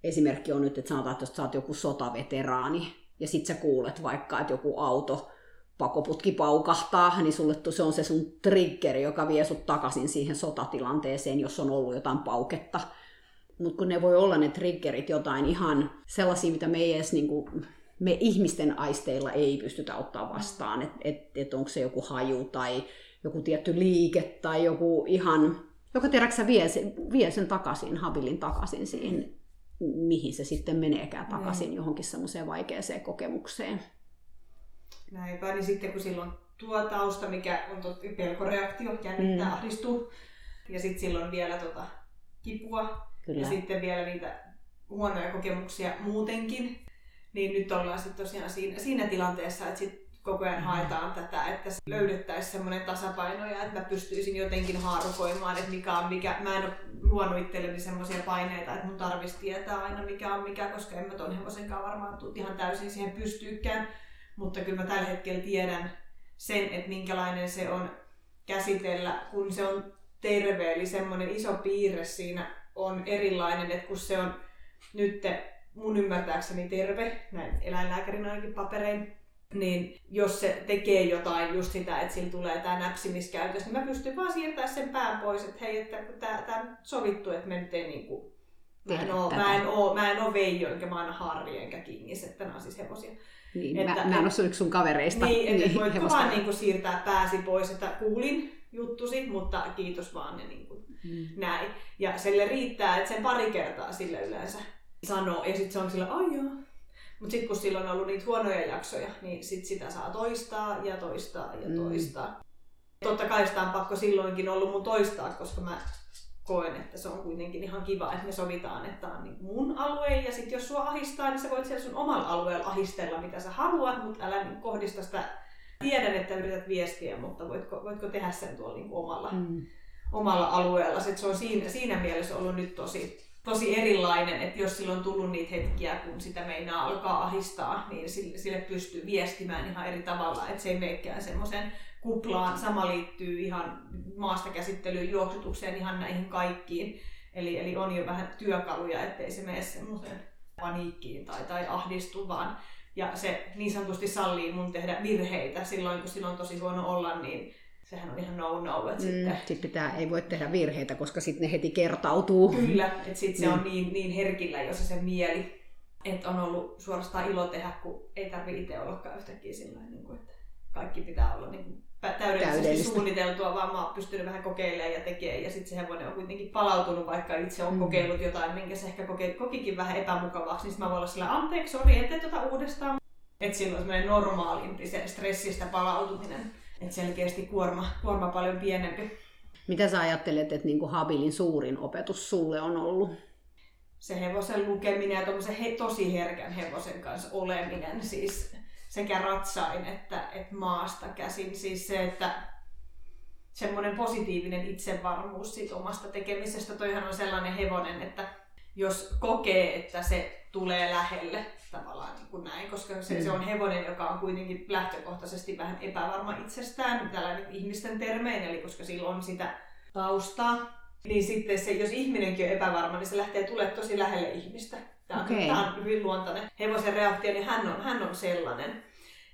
esimerkki on nyt, että sanotaan, että jos sä oot joku sotaveteraani, ja sit sä kuulet vaikka, että joku auto pakoputki paukahtaa, niin sulle se on se sun triggeri, joka vie sut takaisin siihen sotatilanteeseen, jos on ollut jotain pauketta. Mutta kun ne voi olla ne triggerit jotain ihan sellaisia, mitä me ei edes niinku, me ihmisten aisteilla ei pystytä ottaa vastaan, että et, et onko se joku haju tai joku tietty liike tai joku ihan, joka tiedätkö vie, vie sen takaisin, habilin takaisin siihen, mihin se sitten meneekään takaisin mm. johonkin semmoiseen vaikeaseen kokemukseen. Näinpä, niin sitten kun silloin tuo tausta, mikä on totti pelkoreaktio, jännittää, mm. ahdistuu, ja sitten silloin vielä tota kipua, Kyllä. ja sitten vielä niitä huonoja kokemuksia muutenkin, niin nyt ollaan sitten tosiaan siinä, siinä tilanteessa, että sit koko ajan haetaan tätä, että löydettäisiin semmoinen tasapaino ja että mä pystyisin jotenkin haarukoimaan, että mikä on mikä. Mä en ole luonut itselleni semmoisia paineita, että mun tarvitsisi tietää aina mikä on mikä, koska en mä ton hevosenkaan varmaan tuu ihan täysin siihen pystyykään. Mutta kyllä mä tällä hetkellä tiedän sen, että minkälainen se on käsitellä, kun se on terve, eli semmoinen iso piirre siinä on erilainen, että kun se on nyt mun ymmärtääkseni terve, näin eläinlääkärin ainakin paperein, niin jos se tekee jotain just sitä, että sillä tulee tämä näpsimiskäytös, niin mä pystyn vaan siirtämään sen pään pois, että hei, että tämä, tämä sovittu, että me nyt ei niinku, mä en, oo, mä, en oo, mä en oo Veijo, enkä mä oon Harri, enkä Kingis, että nämä on siis hevosia. Niin, että, mä, mä en ole yksi sun kavereista. Niin, että niin, voit vaan niinku siirtää pääsi pois, että kuulin juttusi, mutta kiitos vaan ne niinku, mm. näin. Ja sille riittää, että sen pari kertaa sille yleensä sanoo, ja sitten se on sillä, ai joo, mutta sitten kun sillä on ollut niitä huonoja jaksoja, niin sit sitä saa toistaa ja toistaa ja mm. toistaa. Mm. Totta kai sitä on pakko silloinkin ollut mun toistaa, koska mä koen, että se on kuitenkin ihan kiva, että me sovitaan, että tämä on niin mun alue, ja sitten jos sua ahistaa, niin sä voit siellä sun omalla alueella ahistella, mitä sä haluat, mutta älä niin kohdista sitä. Tiedän, että yrität viestiä, mutta voitko, voitko tehdä sen tuolla niin omalla, mm. omalla alueella. Sitten se on siinä, siinä mielessä ollut nyt tosi tosi erilainen, että jos silloin on tullut niitä hetkiä, kun sitä meinaa alkaa ahistaa, niin sille pystyy viestimään ihan eri tavalla, että se ei meekään semmoisen kuplaan. Sama liittyy ihan maasta käsittelyyn, juoksutukseen, ihan näihin kaikkiin. Eli, eli on jo vähän työkaluja, ettei se mene semmoiseen paniikkiin tai, tai ahdistu, vaan ja se niin sanotusti sallii mun tehdä virheitä silloin, kun silloin on tosi huono olla, niin sehän on ihan no-no. Että mm, sitten... sit pitää, ei voi tehdä virheitä, koska sitten ne heti kertautuu. Kyllä, että sitten se on niin. niin, herkillä jo se, mieli, että on ollut suorastaan ilo tehdä, kun ei tarvitse itse ollakaan yhtäkkiä sillä niin kuin, että kaikki pitää olla niin kuin täydellisesti Täydellistä. suunniteltua, vaan mä oon pystynyt vähän kokeilemaan ja tekemään. Ja sitten se hevonen on kuitenkin palautunut, vaikka itse on mm. kokeillut jotain, minkä se ehkä koke, kokikin vähän epämukavaksi, niin mä voin olla sillä, anteeksi, sori, ette tuota uudestaan. Että silloin semmoinen normaalimpi se stressistä palautuminen. Että selkeästi kuorma, kuorma paljon pienempi. Mitä sä ajattelet, että niin kuin Habilin suurin opetus sulle on ollut? Se hevosen lukeminen ja he, tosi herkän hevosen kanssa oleminen, siis sekä ratsain että, että maasta käsin. Siis se, että semmoinen positiivinen itsevarmuus siitä omasta tekemisestä. Toihan on sellainen hevonen, että jos kokee, että se tulee lähelle tavallaan niin kuin näin, koska se, mm. se on hevonen, joka on kuitenkin lähtökohtaisesti vähän epävarma itsestään, tällainen ihmisten termein, eli koska sillä on sitä taustaa, niin sitten se, jos ihminenkin on epävarma, niin se lähtee tulemaan tosi lähelle ihmistä. Tämä on, okay. tämä on hyvin luontainen hevosen reaktio, niin hän on, hän on sellainen.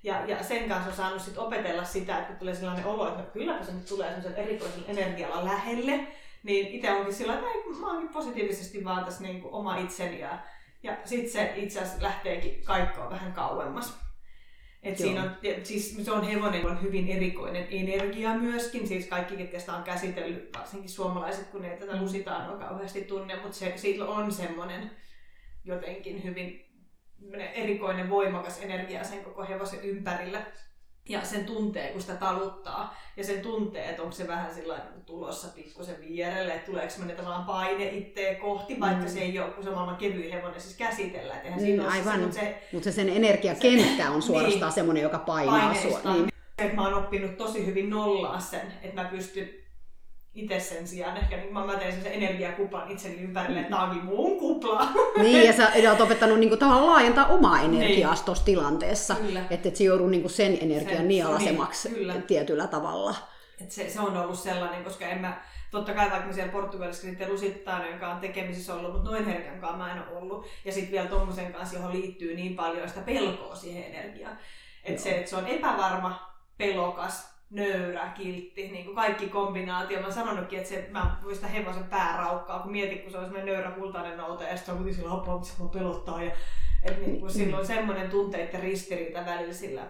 Ja, ja sen kanssa on saanut sit opetella sitä, että kun tulee sellainen olo, että no kylläpä se nyt tulee sellaisen erikoisella energialla lähelle, niin itse onkin sillä että mä oonkin positiivisesti vaan tässä niin kuin oma itseni ja, ja sitten se itse asiassa lähteekin kaikkoa vähän kauemmas. Et siinä on, siis se on hevonen, on hyvin erikoinen energia myöskin, siis kaikki, ketkä sitä on käsitellyt, varsinkin suomalaiset, kun ei tätä mm. lusitaan on kauheasti tunne, mutta se, siitä on semmoinen jotenkin hyvin erikoinen, voimakas energia sen koko hevosen ympärillä ja sen tuntee, kun sitä taluttaa. Ja sen tuntee, että onko se vähän sillä niin tulossa pikkusen vierelle, että tuleeko semmoinen tavallaan paine itseä kohti, vaikka mm. se ei ole, kun se on maailman kevyin hevonen siis käsitellä. Että niin, aivan, se, mutta, se, mutta se sen energiakenttä on suorastaan niin, semmoinen, joka painaa sua. Niin. Että mä oon oppinut tosi hyvin nollaa sen, että mä pystyn itse sen sijaan. Ehkä niin mä, mä tein sen energiakuplan itseni ympärille, että tämä onkin mun kupla. Niin, ja sä oot opettanut niin kuin, tavallaan laajentaa omaa energiaa niin. tuossa tilanteessa. Että et se joudu niin kuin sen energian sen, nielasemaksi niin, tietyllä tavalla. Et se, se on ollut sellainen, koska en mä, totta kai vaikka siellä Portugalissa sitten lusittaan, jonka on tekemisissä ollut, mutta noin herkänkaan mä en ole ollut. Ja sitten vielä tuommoisen kanssa, johon liittyy niin paljon sitä pelkoa siihen energiaan. Että se, että se on epävarma, pelokas, nöyrä, kiltti, niin kuin kaikki kombinaatio. Mä oon sanonutkin, että se, mä voin sitä hevosen pääraukkaa, kun mietit, kun se on semmoinen nöyrä kultainen noute, ja sitten on kuitenkin sillä apua, se pelottaa. Ja, et niin kuin, silloin semmoinen tunteiden ristiriita välillä sillä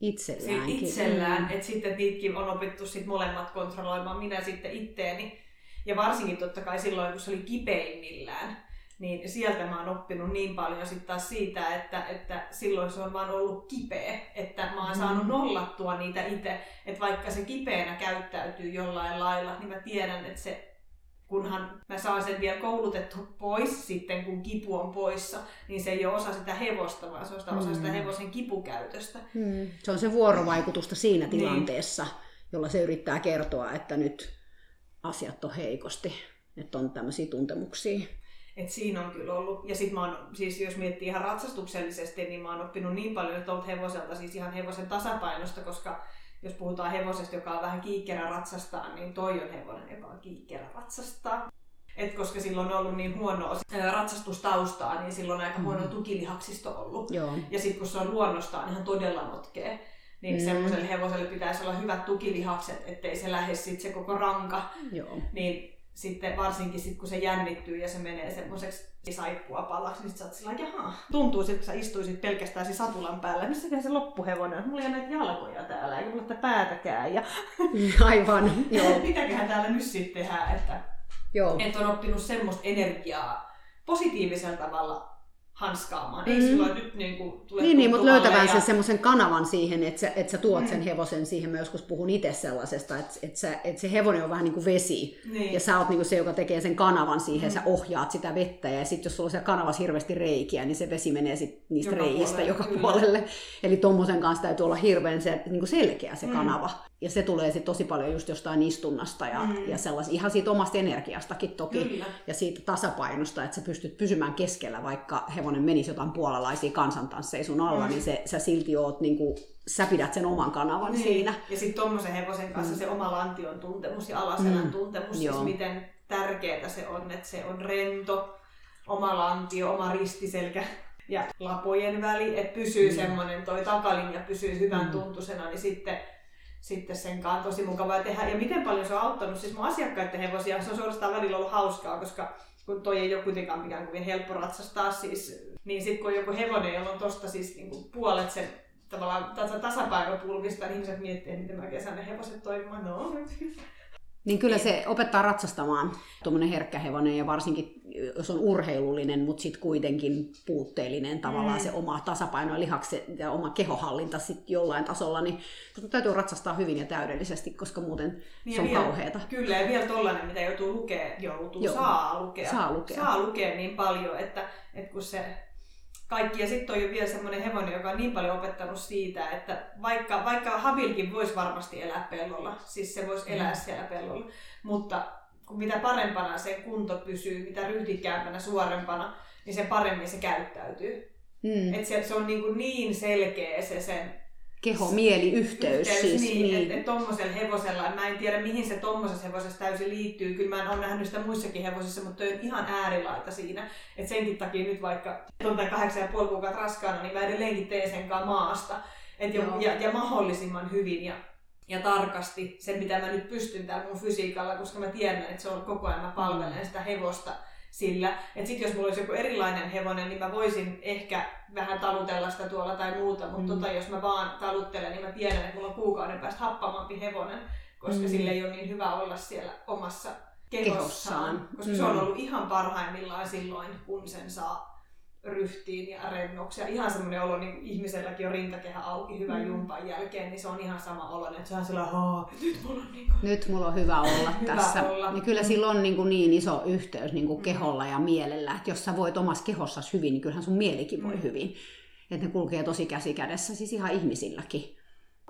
itsellään. itsellään, mm. että sitten niitäkin on opittu sit molemmat kontrolloimaan, minä sitten itteeni. Ja varsinkin totta kai silloin, kun se oli kipeimmillään, niin sieltä mä oon oppinut niin paljon sitten taas siitä, että, että silloin se on vaan ollut kipeä, että mä oon saanut mm. nollattua niitä itse, että vaikka se kipeänä käyttäytyy jollain lailla, niin mä tiedän, että se kunhan mä saan sen vielä koulutettu pois sitten, kun kipu on poissa, niin se ei ole osa sitä hevosta, vaan se on sitä, osa sitä mm. hevosen kipukäytöstä. Mm. Se on se vuorovaikutusta siinä niin. tilanteessa, niin. jolla se yrittää kertoa, että nyt asiat on heikosti, että on tämmöisiä tuntemuksia. Et siinä on kyllä ollut. Ja sitten mä oon, siis jos miettii ihan ratsastuksellisesti, niin mä oon oppinut niin paljon että olet hevoselta, siis ihan hevosen tasapainosta, koska jos puhutaan hevosesta, joka on vähän kiikkerä ratsastaa, niin toi on hevonen, joka on kiikkerä ratsastaa. Et koska silloin on ollut niin huono ratsastustaustaa, niin silloin on aika mm. huono tukilihaksisto ollut. Joo. Ja sitten kun se on luonnostaan ihan todella notkea, niin mm. semmoiselle hevoselle pitäisi olla hyvät tukilihakset, ettei se lähde sitten se koko ranka. Joo. Niin sitten varsinkin sit, kun se jännittyy ja se menee semmoiseksi saippua palaksi, niin sä oot sillä jaha. Tuntuu sit, kun sä istuisit pelkästään siinä satulan päällä, missä se loppuhevonen Mulla ei ole näitä jalkoja täällä, eikä mulla päätäkään. Ja... Aivan, joo. Mitäköhän täällä nyt sitten tehdään, että joo. et on oppinut semmoista energiaa positiivisella tavalla hanskaamaan. Mm. Ei silloin nyt niin kuin tule Niin, niin mutta löytävän ja... sen semmoisen kanavan siihen, että sä, että sä tuot mm. sen hevosen siihen. Mä joskus puhun itse sellaisesta, että, että, sä, että se hevonen on vähän niin kuin vesi. Niin. Ja sä oot niin kuin se, joka tekee sen kanavan siihen, mm. sä ohjaat sitä vettä. Ja sitten jos sulla on se kanavassa hirveästi reikiä, niin se vesi menee sit niistä joka reiistä puolelle, joka kyllä. puolelle. Eli tuommoisen kanssa täytyy olla hirveän se, niin kuin selkeä se mm. kanava. Ja se tulee sitten tosi paljon just jostain istunnasta ja, mm. ja sellais, ihan siitä omasta energiastakin toki. Kyllä. Ja siitä tasapainosta, että sä pystyt pysymään keskellä, vaikka hevonen menisi jotain puolalaisia kansantansseja sun alla, mm. niin se, sä silti oot niin kuin, sä pidät sen oman kanavan niin. siinä. Ja sitten tuommoisen hevosen kanssa mm. se oma lantion tuntemus ja alaselän mm. tuntemus, siis miten tärkeää se on, että se on rento, oma lantio, oma ristiselkä ja lapojen väli, että pysyy mm. semmoinen, toi takalinja pysyy hyvän mm. tuntusena, niin sitten sitten sen kanssa tosi mukavaa tehdä. Ja miten paljon se on auttanut siis mun asiakkaiden hevosia. Se on suorastaan välillä ollut hauskaa, koska kun toi ei ole kuitenkaan mikään kovin helppo ratsastaa siis, niin sitten kun on joku hevonen, jolla on tosta siis niin kuin puolet sen tavallaan tasapainopulvista, niin ihmiset miettii, miten mä kesän hevoset toimimaan. No, niin kyllä se opettaa ratsastamaan tuommoinen herkkä hevonen ja varsinkin jos on urheilullinen, mutta sitten kuitenkin puutteellinen tavallaan mm. se oma tasapaino ja lihakset ja oma kehohallinta sit jollain tasolla, niin täytyy ratsastaa hyvin ja täydellisesti, koska muuten niin se on vielä, kauheata. Kyllä, ja vielä tollainen, mitä joutuu lukea, joutuu, Joo. saa lukea. Saa lukea. Saa lukea niin paljon, että, että kun se kaikki. Ja sitten on jo vielä semmoinen hevonen, joka on niin paljon opettanut siitä, että vaikka, vaikka Havilkin voisi varmasti elää pellolla, siis se voisi elää mm. siellä pellolla, mutta kun mitä parempana se kunto pysyy, mitä ryhdikkäämpänä, suorempana, niin sen paremmin se käyttäytyy. Mm. Et se, se on niin, kuin niin selkeä se sen keho-mieli-yhteys. Yhteys, siis, niin, niin. Että et tuommoisella hevosella, mä en tiedä mihin se tuommoisessa hevosessa täysin liittyy, kyllä mä oon nähnyt sitä muissakin hevosissa, mutta on ihan äärilaita siinä. Että senkin takia nyt vaikka on kahdeksan ja puoli kuukautta raskaana, niin mä edelleenkin teen sen maasta. Et jo, ja, ja mahdollisimman hyvin ja, ja tarkasti sen, mitä mä nyt pystyn täällä mun fysiikalla, koska mä tiedän, että se on koko ajan, mä palvelen sitä hevosta sillä. Että sitten jos mulla olisi joku erilainen hevonen, niin mä voisin ehkä vähän talutella sitä tuolla tai muuta, mutta mm. tota, jos mä vaan taluttelen, niin mä tiedän, että mulla on kuukauden päästä happamampi hevonen, koska mm. sille ei ole niin hyvä olla siellä omassa kehossaan, kehossaan. koska mm. se on ollut ihan parhaimmillaan silloin, kun sen saa ryhtiin ja rennoksi. Ja ihan semmoinen olo, niin ihmiselläkin on rintakehä auki hyvän mm. jumpan jälkeen, niin se on ihan sama olo, että se on sellainen, nyt mulla on, niin kuin... nyt mulla on hyvä olla hyvä tässä. Olla. Ja kyllä sillä on niin, kuin niin iso yhteys niin kuin mm. keholla ja mielellä, että jos sä voit omassa kehossasi hyvin, niin kyllähän sun mielikin voi mm. hyvin. Että ne kulkee tosi käsi kädessä, siis ihan ihmisilläkin.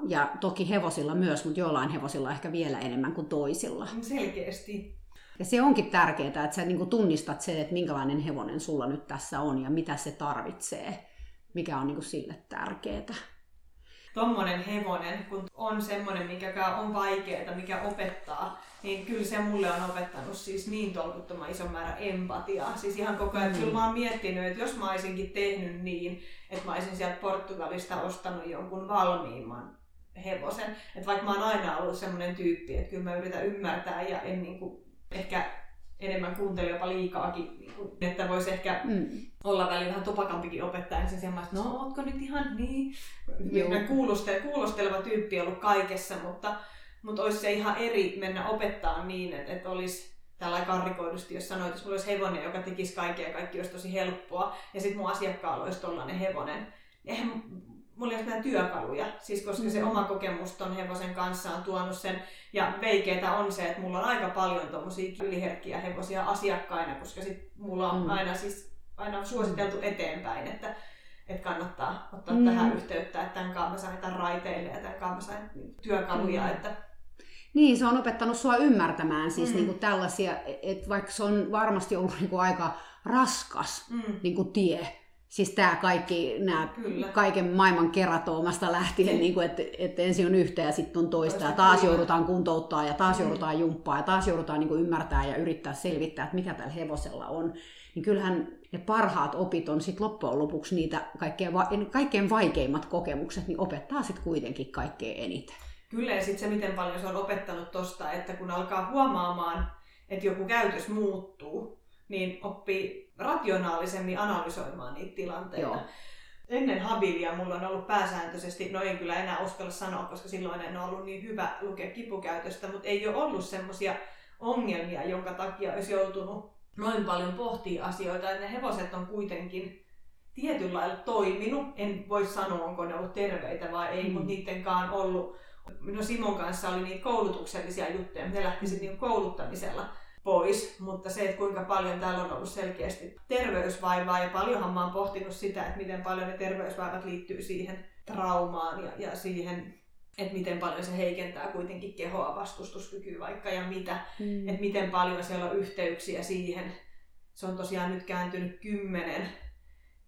Ja toki hevosilla myös, mutta jollain hevosilla ehkä vielä enemmän kuin toisilla. Selkeästi. Ja se onkin tärkeää, että sä niin tunnistat sen, että minkälainen hevonen sulla nyt tässä on ja mitä se tarvitsee, mikä on niin sille tärkeää. Tuommoinen hevonen, kun on semmoinen, mikä on vaikeaa, mikä opettaa, niin kyllä se mulle on opettanut siis niin tolkuttoman ison määrän empatiaa. Siis ihan koko ajan, mm. kyllä mä oon miettinyt, että jos mä olisinkin tehnyt niin, että mä olisin sieltä Portugalista ostanut jonkun valmiimman hevosen. Että vaikka mä oon aina ollut semmoinen tyyppi, että kyllä mä yritän ymmärtää ja en niin kuin ehkä enemmän kuunteli jopa liikaakin, niin kuin, että voisi ehkä mm. olla välillä vähän topakampikin opettaja, niin sen että no ootko nyt ihan niin, kuulosteleva, kuulosteleva tyyppi ollut kaikessa, mutta, mutta olisi se ihan eri mennä opettaa niin, että, että olisi tällä karrikoidusti, jos sanoit, että mulla olisi hevonen, joka tekisi kaikkea ja kaikki olisi tosi helppoa, ja sitten mun asiakkaalla olisi tollainen hevonen. Eihän mulla ei ole työkaluja, siis koska se mm. oma kokemus ton hevosen kanssa on tuonut sen. Ja veikeitä on se, että mulla on aika paljon tommosia yliherkkiä hevosia asiakkaina, koska sit mulla on mm. aina siis aina suositeltu eteenpäin, että, että kannattaa ottaa mm. tähän yhteyttä, että tämän kanssa mä sain tämän raiteille ja tämän kanssa mä sain työkaluja, mm. että niin, se on opettanut sua ymmärtämään siis mm. niin kuin tällaisia, että vaikka se on varmasti ollut niin kuin aika raskas mm. niin kuin tie, siis tämä kaikki, nämä kaiken maailman keratoomasta lähtien, niin kuin, että, että ensin on yhtä ja sitten on toista, toista ja taas kyllä. joudutaan kuntouttaa ja taas mm. joudutaan jumppaa ja taas joudutaan niin kuin ymmärtää ja yrittää selvittää, että mikä tällä hevosella on. Niin kyllähän ne parhaat opit on sitten loppujen lopuksi niitä kaikkein, kaikkein vaikeimmat kokemukset, niin opettaa sitten kuitenkin kaikkein eniten. Kyllä, ja sitten se, miten paljon se on opettanut tosta, että kun alkaa huomaamaan, että joku käytös muuttuu, niin oppii rationaalisemmin analysoimaan niitä tilanteita. Joo. Ennen habilia mulla on ollut pääsääntöisesti, no en kyllä enää uskalla sanoa, koska silloin en ole ollut niin hyvä lukea kipukäytöstä, mutta ei ole ollut semmoisia ongelmia, jonka takia olisi joutunut noin paljon pohtia asioita, että ne hevoset on kuitenkin tietyllä lailla toiminut. En voi sanoa, onko ne ollut terveitä vai ei, mm. mutta niittenkaan ollut No Simon kanssa oli niitä koulutuksellisia juttuja, ne lähti sitten niinku kouluttamisella pois, mutta se, että kuinka paljon täällä on ollut selkeästi terveysvaivaa ja paljonhan mä oon pohtinut sitä, että miten paljon ne terveysvaivat liittyy siihen traumaan ja, ja siihen, että miten paljon se heikentää kuitenkin kehoa, vastustuskykyä vaikka ja mitä, mm. että miten paljon siellä on yhteyksiä siihen. Se on tosiaan nyt kääntynyt kymmenen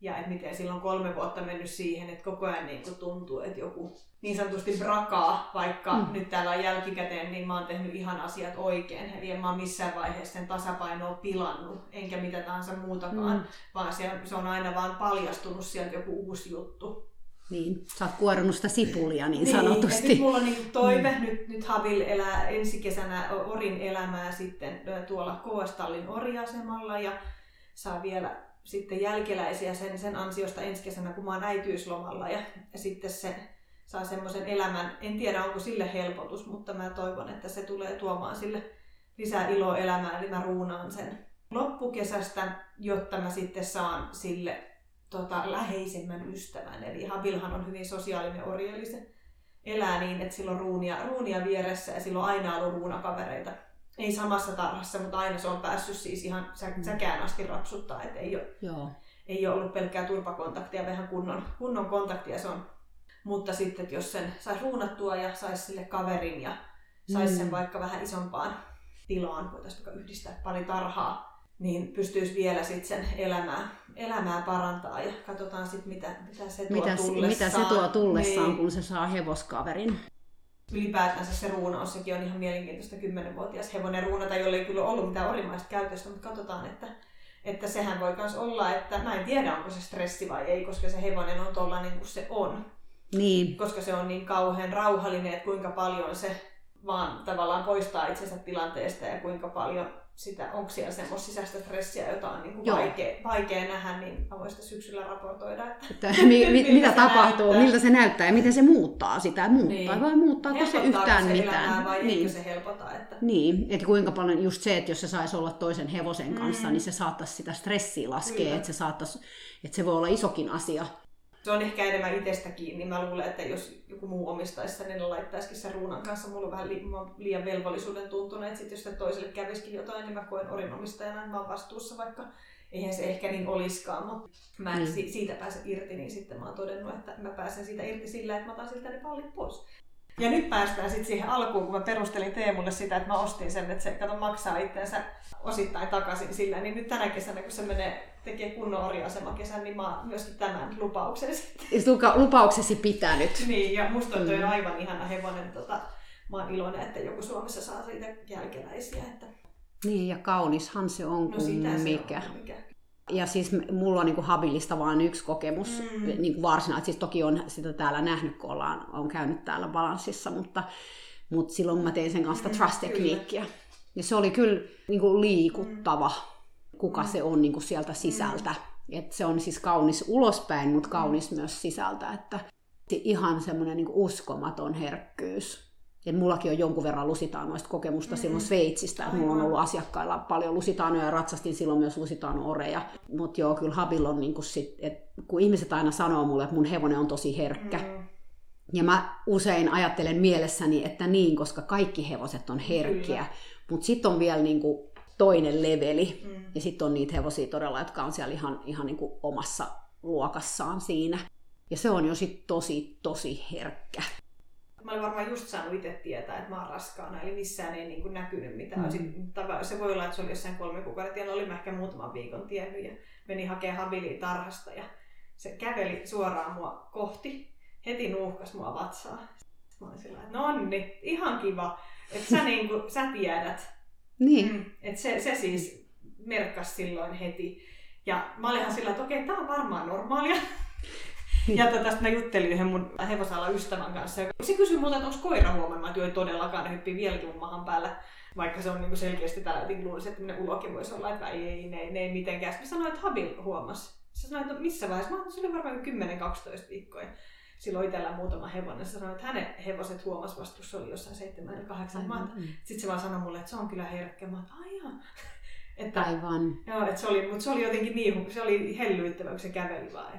ja että miten silloin kolme vuotta mennyt siihen, että koko ajan niin tuntuu, että joku niin sanotusti brakaa, vaikka mm. nyt täällä on jälkikäteen, niin mä oon tehnyt ihan asiat oikein. Eli en mä oon missään vaiheessa sen tasapainoa pilannut, enkä mitä tahansa muutakaan, mm. vaan se, se on aina vaan paljastunut sieltä joku uusi juttu. Niin, sä oot kuorunut sitä sipulia niin, niin sanotusti. Nyt mulla on niin toive, mm. nyt, nyt Havil elää ensi kesänä Orin elämää sitten tuolla Koostallin oriasemalla ja saa vielä sitten jälkeläisiä sen, sen ansiosta ensi kesänä, kun mä oon äityyslomalla ja, ja sitten se saa semmoisen elämän. En tiedä, onko sille helpotus, mutta mä toivon, että se tulee tuomaan sille lisää iloa elämään, eli mä ruunaan sen loppukesästä, jotta mä sitten saan sille tota, läheisemmän ystävän. Eli Habilhan on hyvin sosiaalinen orja, eli se elää niin, että sillä on ruunia, ruunia vieressä ja sillä on aina ollut ruunakavereita ei samassa tarhassa, mutta aina se on päässyt siis ihan sä, mm. säkään asti rapsuttaa, että ei ole, Joo. ei ole ollut pelkkää turpakontaktia, vähän kunnon, kunnon kontaktia se on. Mutta sitten, että jos sen saisi ruunattua ja saisi sille kaverin ja saisi mm. sen vaikka vähän isompaan tilaan, voitaisiin vaikka yhdistää pari tarhaa, niin pystyisi vielä sitten sen elämää, elämää parantaa ja katsotaan sitten mitä, mitä se tuo mitä, tullessaan. Mitä se tuo tullessaan, niin. kun se saa hevoskaverin ylipäätänsä se ruunaus, sekin on ihan mielenkiintoista kymmenenvuotias hevonen ruunata, jolle ei kyllä ollut mitään orimaista käytöstä, mutta katsotaan, että, että sehän voi myös olla, että mä en tiedä onko se stressi vai ei, koska se hevonen on tollainen kuin se on. Niin. Koska se on niin kauhean rauhallinen, että kuinka paljon se vaan tavallaan poistaa itsensä tilanteesta ja kuinka paljon sitä, onko siellä semmoista sisäistä stressiä, jota on niin kuin vaikea, vaikea nähdä, niin mä voin sitä syksyllä raportoida. Että, että mi, mi, mitä tapahtuu, näyttää. miltä se näyttää ja miten se muuttaa sitä, muuttaa niin. vai muuttaako se yhtään se mitään. vai niin. se helpota? Että... Niin, että kuinka paljon just se, että jos se saisi olla toisen hevosen kanssa, mm. niin se saattaisi sitä stressiä laskea, että se, saattaisi, että se voi olla isokin asia se on ehkä enemmän itsestä kiinni. Mä luulen, että jos joku muu omistaisi sen, niin laittaisikin sen ruunan kanssa. Mulla on vähän li- liian velvollisuuden tuntunut, että sit jos toiselle kävisikin jotain, niin mä koen orinomistajana, että mä oon vastuussa, vaikka eihän se ehkä niin olisikaan, mutta mä en mm. siitä pääse irti, niin sitten mä oon todennut, että mä pääsen siitä irti sillä, että mä otan siltä ne pallit pois. Ja nyt päästään sitten siihen alkuun, kun mä perustelin Teemulle sitä, että mä ostin sen, että se kato maksaa itseensä osittain takaisin sillä, niin nyt tänä kesänä, kun se menee tekee kunnon kesän, niin mä myöskin tämän lupauksen sitten. Lupauksesi pitänyt. niin, ja musta on mm. aivan ihana hevonen. Tota, mä oon iloinen, että joku Suomessa saa siitä jälkeläisiä. Että... Niin, ja kaunishan se on no, kuin mikä. Se on, mikä. Ja siis mulla on niin kuin habilista vain yksi kokemus mm. niin kuin varsinaisesti. Siis toki on sitä täällä nähnyt, kun ollaan, on käynyt täällä balanssissa, mutta, mutta silloin mä tein sen kanssa mm, trust-tekniikkiä. Ja se oli kyllä niin kuin liikuttava, mm. kuka mm. se on niin kuin sieltä sisältä. Mm. Et se on siis kaunis ulospäin, mutta kaunis mm. myös sisältä. Että ihan semmoinen niin uskomaton herkkyys Ja mullakin on jonkun verran lusitaanoista kokemusta mm-hmm. silloin Sveitsistä. Että mulla on ollut asiakkailla paljon lusitaanoja ja ratsastin silloin myös lusitaano-oreja. Mutta joo, kyllä Habil on niin kuin sit, että kun ihmiset aina sanoo mulle, että mun hevonen on tosi herkkä. Mm-hmm. Ja mä usein ajattelen mielessäni, että niin, koska kaikki hevoset on herkkiä. Mutta sitten on vielä niin kuin toinen leveli. Mm. Ja sitten on niitä hevosia todella, jotka on siellä ihan, ihan niin kuin omassa luokassaan siinä. Ja se on jo sitten tosi, tosi herkkä. Mä olin varmaan just saanut itse tietää, että mä oon raskaana, eli missään ei niin kuin näkynyt mitään. Mm. Olisin, se voi olla, että se oli jossain kolme kuukautta, ja olin mä ehkä muutaman viikon tiennyt, ja menin hakemaan habiliin tarhasta, ja se käveli suoraan mua kohti, heti nuuhkas mua vatsaa. Mä olin sillä että nonni, ihan kiva, että sä, niin kuin, sä tiedät. Niin. Mm, että se, se siis merkkasi silloin heti. Ja mä olinhan sillä, että okei, tää on varmaan normaalia. Ja tästä mä juttelin yhden mun hevosalla ystävän kanssa. Ja se kysyi multa, että onko koira huomannut, että ei todellakaan, ne hyppii vieläkin mun mahan päällä. Vaikka se on niinku selkeästi tällä, että luulisi, että ne ulokin voisi olla, että ei, ei, ne, ne ei mitenkään. Sitten sanoin, että Habil huomasi. Se sanoi, että missä vaiheessa? Mä oon sille varmaan 10-12 viikkoa. Silloin itsellä muutama hevonen. Sanoi, että hänen hevoset huomasi vasta, kun se oli jossain 7 tai 8 mm. Sitten se vaan sanoi mulle, että se on kyllä herkkä. Mä oon, Että, Aivan. Joo, että se oli, mutta se oli jotenkin niin, se oli hellyyttävä, kun se käveli vaan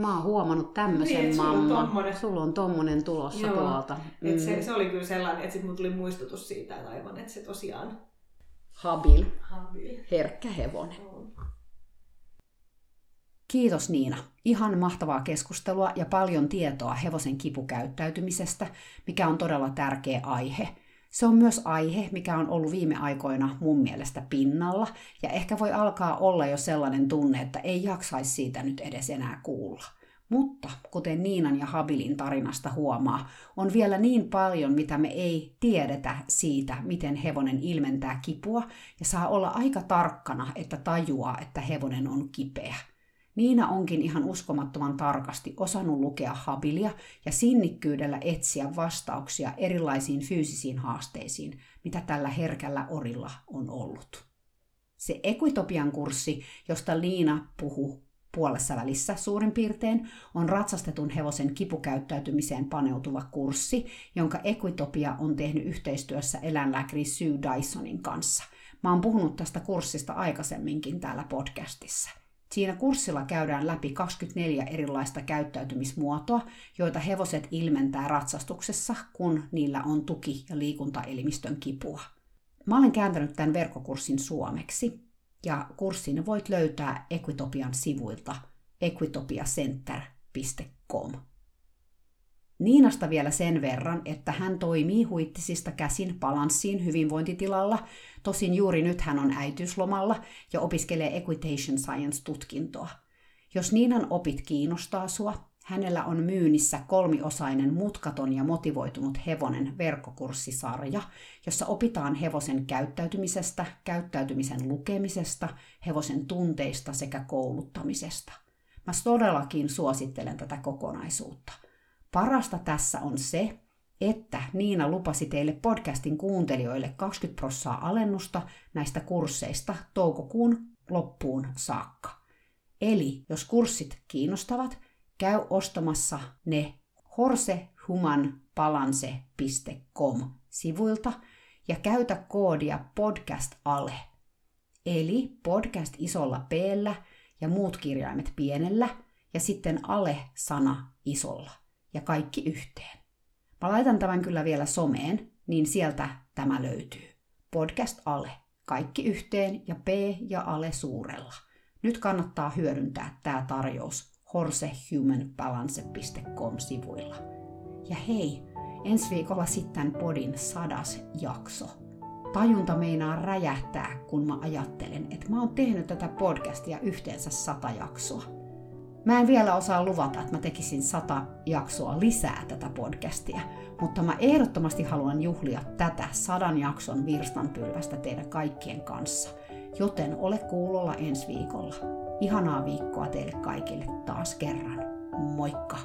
Mä oon huomannut tämmöisen niin, mamman. Sulla on tommonen, sulla on tommonen tulossa Joo. tuolta. Mm. Et se, se, oli kyllä sellainen, että sit mun tuli muistutus siitä, että aivan, että se tosiaan... Habil. Habil. Herkkä hevonen. Kiitos Niina. Ihan mahtavaa keskustelua ja paljon tietoa hevosen kipukäyttäytymisestä, mikä on todella tärkeä aihe – se on myös aihe, mikä on ollut viime aikoina mun mielestä pinnalla, ja ehkä voi alkaa olla jo sellainen tunne, että ei jaksaisi siitä nyt edes enää kuulla. Mutta kuten Niinan ja Habilin tarinasta huomaa, on vielä niin paljon, mitä me ei tiedetä siitä, miten hevonen ilmentää kipua, ja saa olla aika tarkkana, että tajuaa, että hevonen on kipeä. Niina onkin ihan uskomattoman tarkasti osannut lukea habilia ja sinnikkyydellä etsiä vastauksia erilaisiin fyysisiin haasteisiin, mitä tällä herkällä orilla on ollut. Se Equitopian kurssi, josta Liina puhuu puolessa välissä suurin piirtein, on ratsastetun hevosen kipukäyttäytymiseen paneutuva kurssi, jonka Equitopia on tehnyt yhteistyössä eläinlääkäri Sue Dysonin kanssa. Mä oon puhunut tästä kurssista aikaisemminkin täällä podcastissa. Siinä kurssilla käydään läpi 24 erilaista käyttäytymismuotoa, joita hevoset ilmentää ratsastuksessa, kun niillä on tuki- ja liikuntaelimistön kipua. Mä olen kääntänyt tämän verkkokurssin suomeksi, ja kurssin voit löytää Equitopian sivuilta equitopiacenter.com. Niinasta vielä sen verran, että hän toimii huittisista käsin balanssiin hyvinvointitilalla, tosin juuri nyt hän on äitiyslomalla ja opiskelee Equitation Science-tutkintoa. Jos Niinan opit kiinnostaa sua, hänellä on myynnissä kolmiosainen mutkaton ja motivoitunut hevonen verkkokurssisarja, jossa opitaan hevosen käyttäytymisestä, käyttäytymisen lukemisesta, hevosen tunteista sekä kouluttamisesta. Mä todellakin suosittelen tätä kokonaisuutta – Parasta tässä on se, että Niina lupasi teille podcastin kuuntelijoille 20 prossaa alennusta näistä kursseista toukokuun loppuun saakka. Eli jos kurssit kiinnostavat, käy ostamassa ne horsehumanbalance.com sivuilta ja käytä koodia podcastale. Eli podcast isolla p ja muut kirjaimet pienellä ja sitten ale-sana isolla ja kaikki yhteen. Mä laitan tämän kyllä vielä someen, niin sieltä tämä löytyy. Podcast Ale. Kaikki yhteen ja P ja Ale suurella. Nyt kannattaa hyödyntää tämä tarjous horsehumanbalance.com sivuilla. Ja hei, ensi viikolla sitten podin sadas jakso. Tajunta meinaa räjähtää, kun mä ajattelen, että mä oon tehnyt tätä podcastia yhteensä sata jaksoa. Mä en vielä osaa luvata, että mä tekisin sata jaksoa lisää tätä podcastia, mutta mä ehdottomasti haluan juhlia tätä sadan jakson virstanpylvästä teidän kaikkien kanssa. Joten ole kuulolla ensi viikolla. Ihanaa viikkoa teille kaikille taas kerran. Moikka!